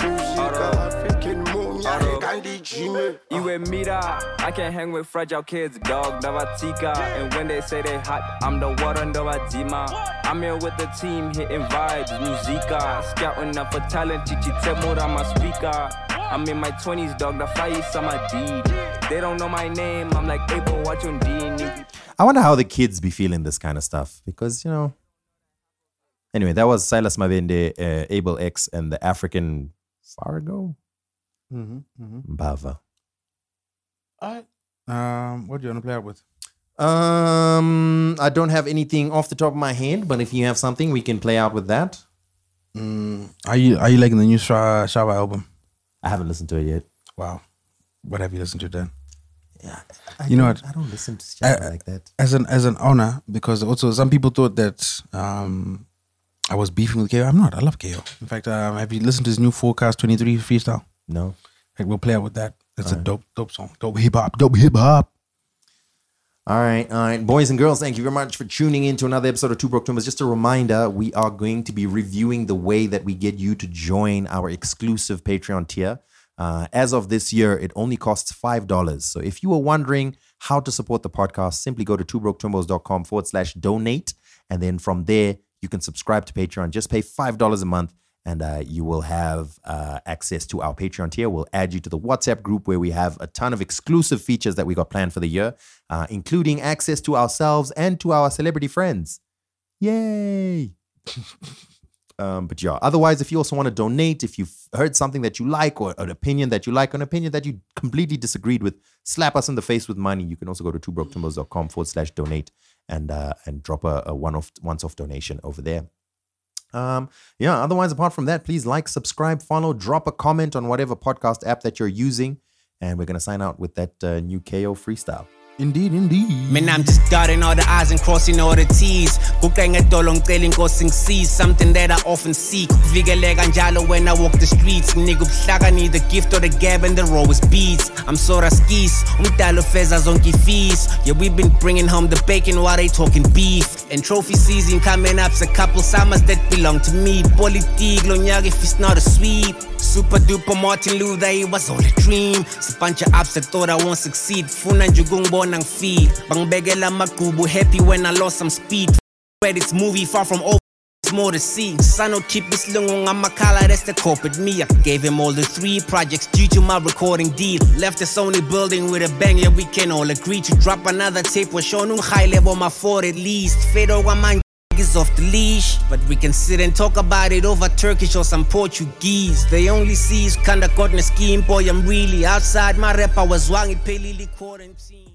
Musika African munyare kandi jime Iwe mira, I can't hang with fragile kids, dog. Navatika, and when they say they hot, I'm the water, Navadzima. I'm here with the team, hitting vibes, Muzika. Scouting up for talent, Chichi Temura, my speaker. I'm in my 20s, dog. The fire is on my deed. They don't know my name, I'm like, April, watch on D. I wonder how the kids be feeling this kind of stuff because you know. Anyway, that was Silas Mavende, uh, Abel X, and the African Fargo mm-hmm, mm-hmm. Mbava. All right. Um, what do you want to play out with? Um, I don't have anything off the top of my head, but if you have something, we can play out with that. Mm, are you Are you liking the new Sha- Shawa album? I haven't listened to it yet. Wow. What have you listened to then? Yeah, you know what? I don't listen to Shawa like that. As an as an owner, because also some people thought that um I was beefing with KO. I'm not. I love KO. In fact, um, have you listened to his new Forecast 23 freestyle? No. Like we'll play out with that. It's a Alright. dope, dope song. Dope hip hop. Dope hip hop. All right, all right, boys and girls, thank you very much for tuning in to another episode of Two Broke Twimbos. Just a reminder, we are going to be reviewing the way that we get you to join our exclusive Patreon tier. Uh, as of this year, it only costs $5. So if you were wondering how to support the podcast, simply go to twobroketwimbos.com forward slash donate. And then from there, you can subscribe to Patreon. Just pay $5 a month and uh, you will have uh, access to our Patreon tier. We'll add you to the WhatsApp group where we have a ton of exclusive features that we got planned for the year, uh, including access to ourselves and to our celebrity friends. Yay! [LAUGHS] Um, but yeah, otherwise, if you also want to donate, if you've heard something that you like or an opinion that you like, an opinion that you completely disagreed with, slap us in the face with money. You can also go to twobroketwimbos.com forward slash donate and uh, and drop a, a one off once off donation over there. Um, yeah, otherwise, apart from that, please like, subscribe, follow, drop a comment on whatever podcast app that you're using. And we're going to sign out with that uh, new KO freestyle. Indeed, indeed. Man, I'm just dotting all the I's and crossing all the T's. Kukenga dolo ngicela inkosi ngisize something that I often seek. Vikeleka njalo when I walk the streets. Nigga ubuhlaka need the gift or the gab and the row is beats. I'm sorta skis, umdalo feza zonke fees. Yeah, we've been bringing home the bacon while they talking beef. And trophy season coming up's a couple summers that belong to me. Politik lo nyaka if it's not a sweep. Super duper Martin Luther, it was all a dream. It's a bunch of ups that thought I won't succeed. Funa nje ukungibona ngifeel. Bangibekela amagubu happy when I lost some speed. Credits movie far from over. It's more to see. Will keep this lungo on collar, that's the corporate me. I gave him all the three projects due to my recording deal. Left the Sony building with a bang, yeah, we can all agree to drop another tape. We're showing high level, my four at least. Fado, one [LAUGHS] is off the leash. But we can sit and talk about it over Turkish or some Portuguese. They only see is kinda in scheme. Boy, I'm really outside my rep. I was wanging palely quarantine.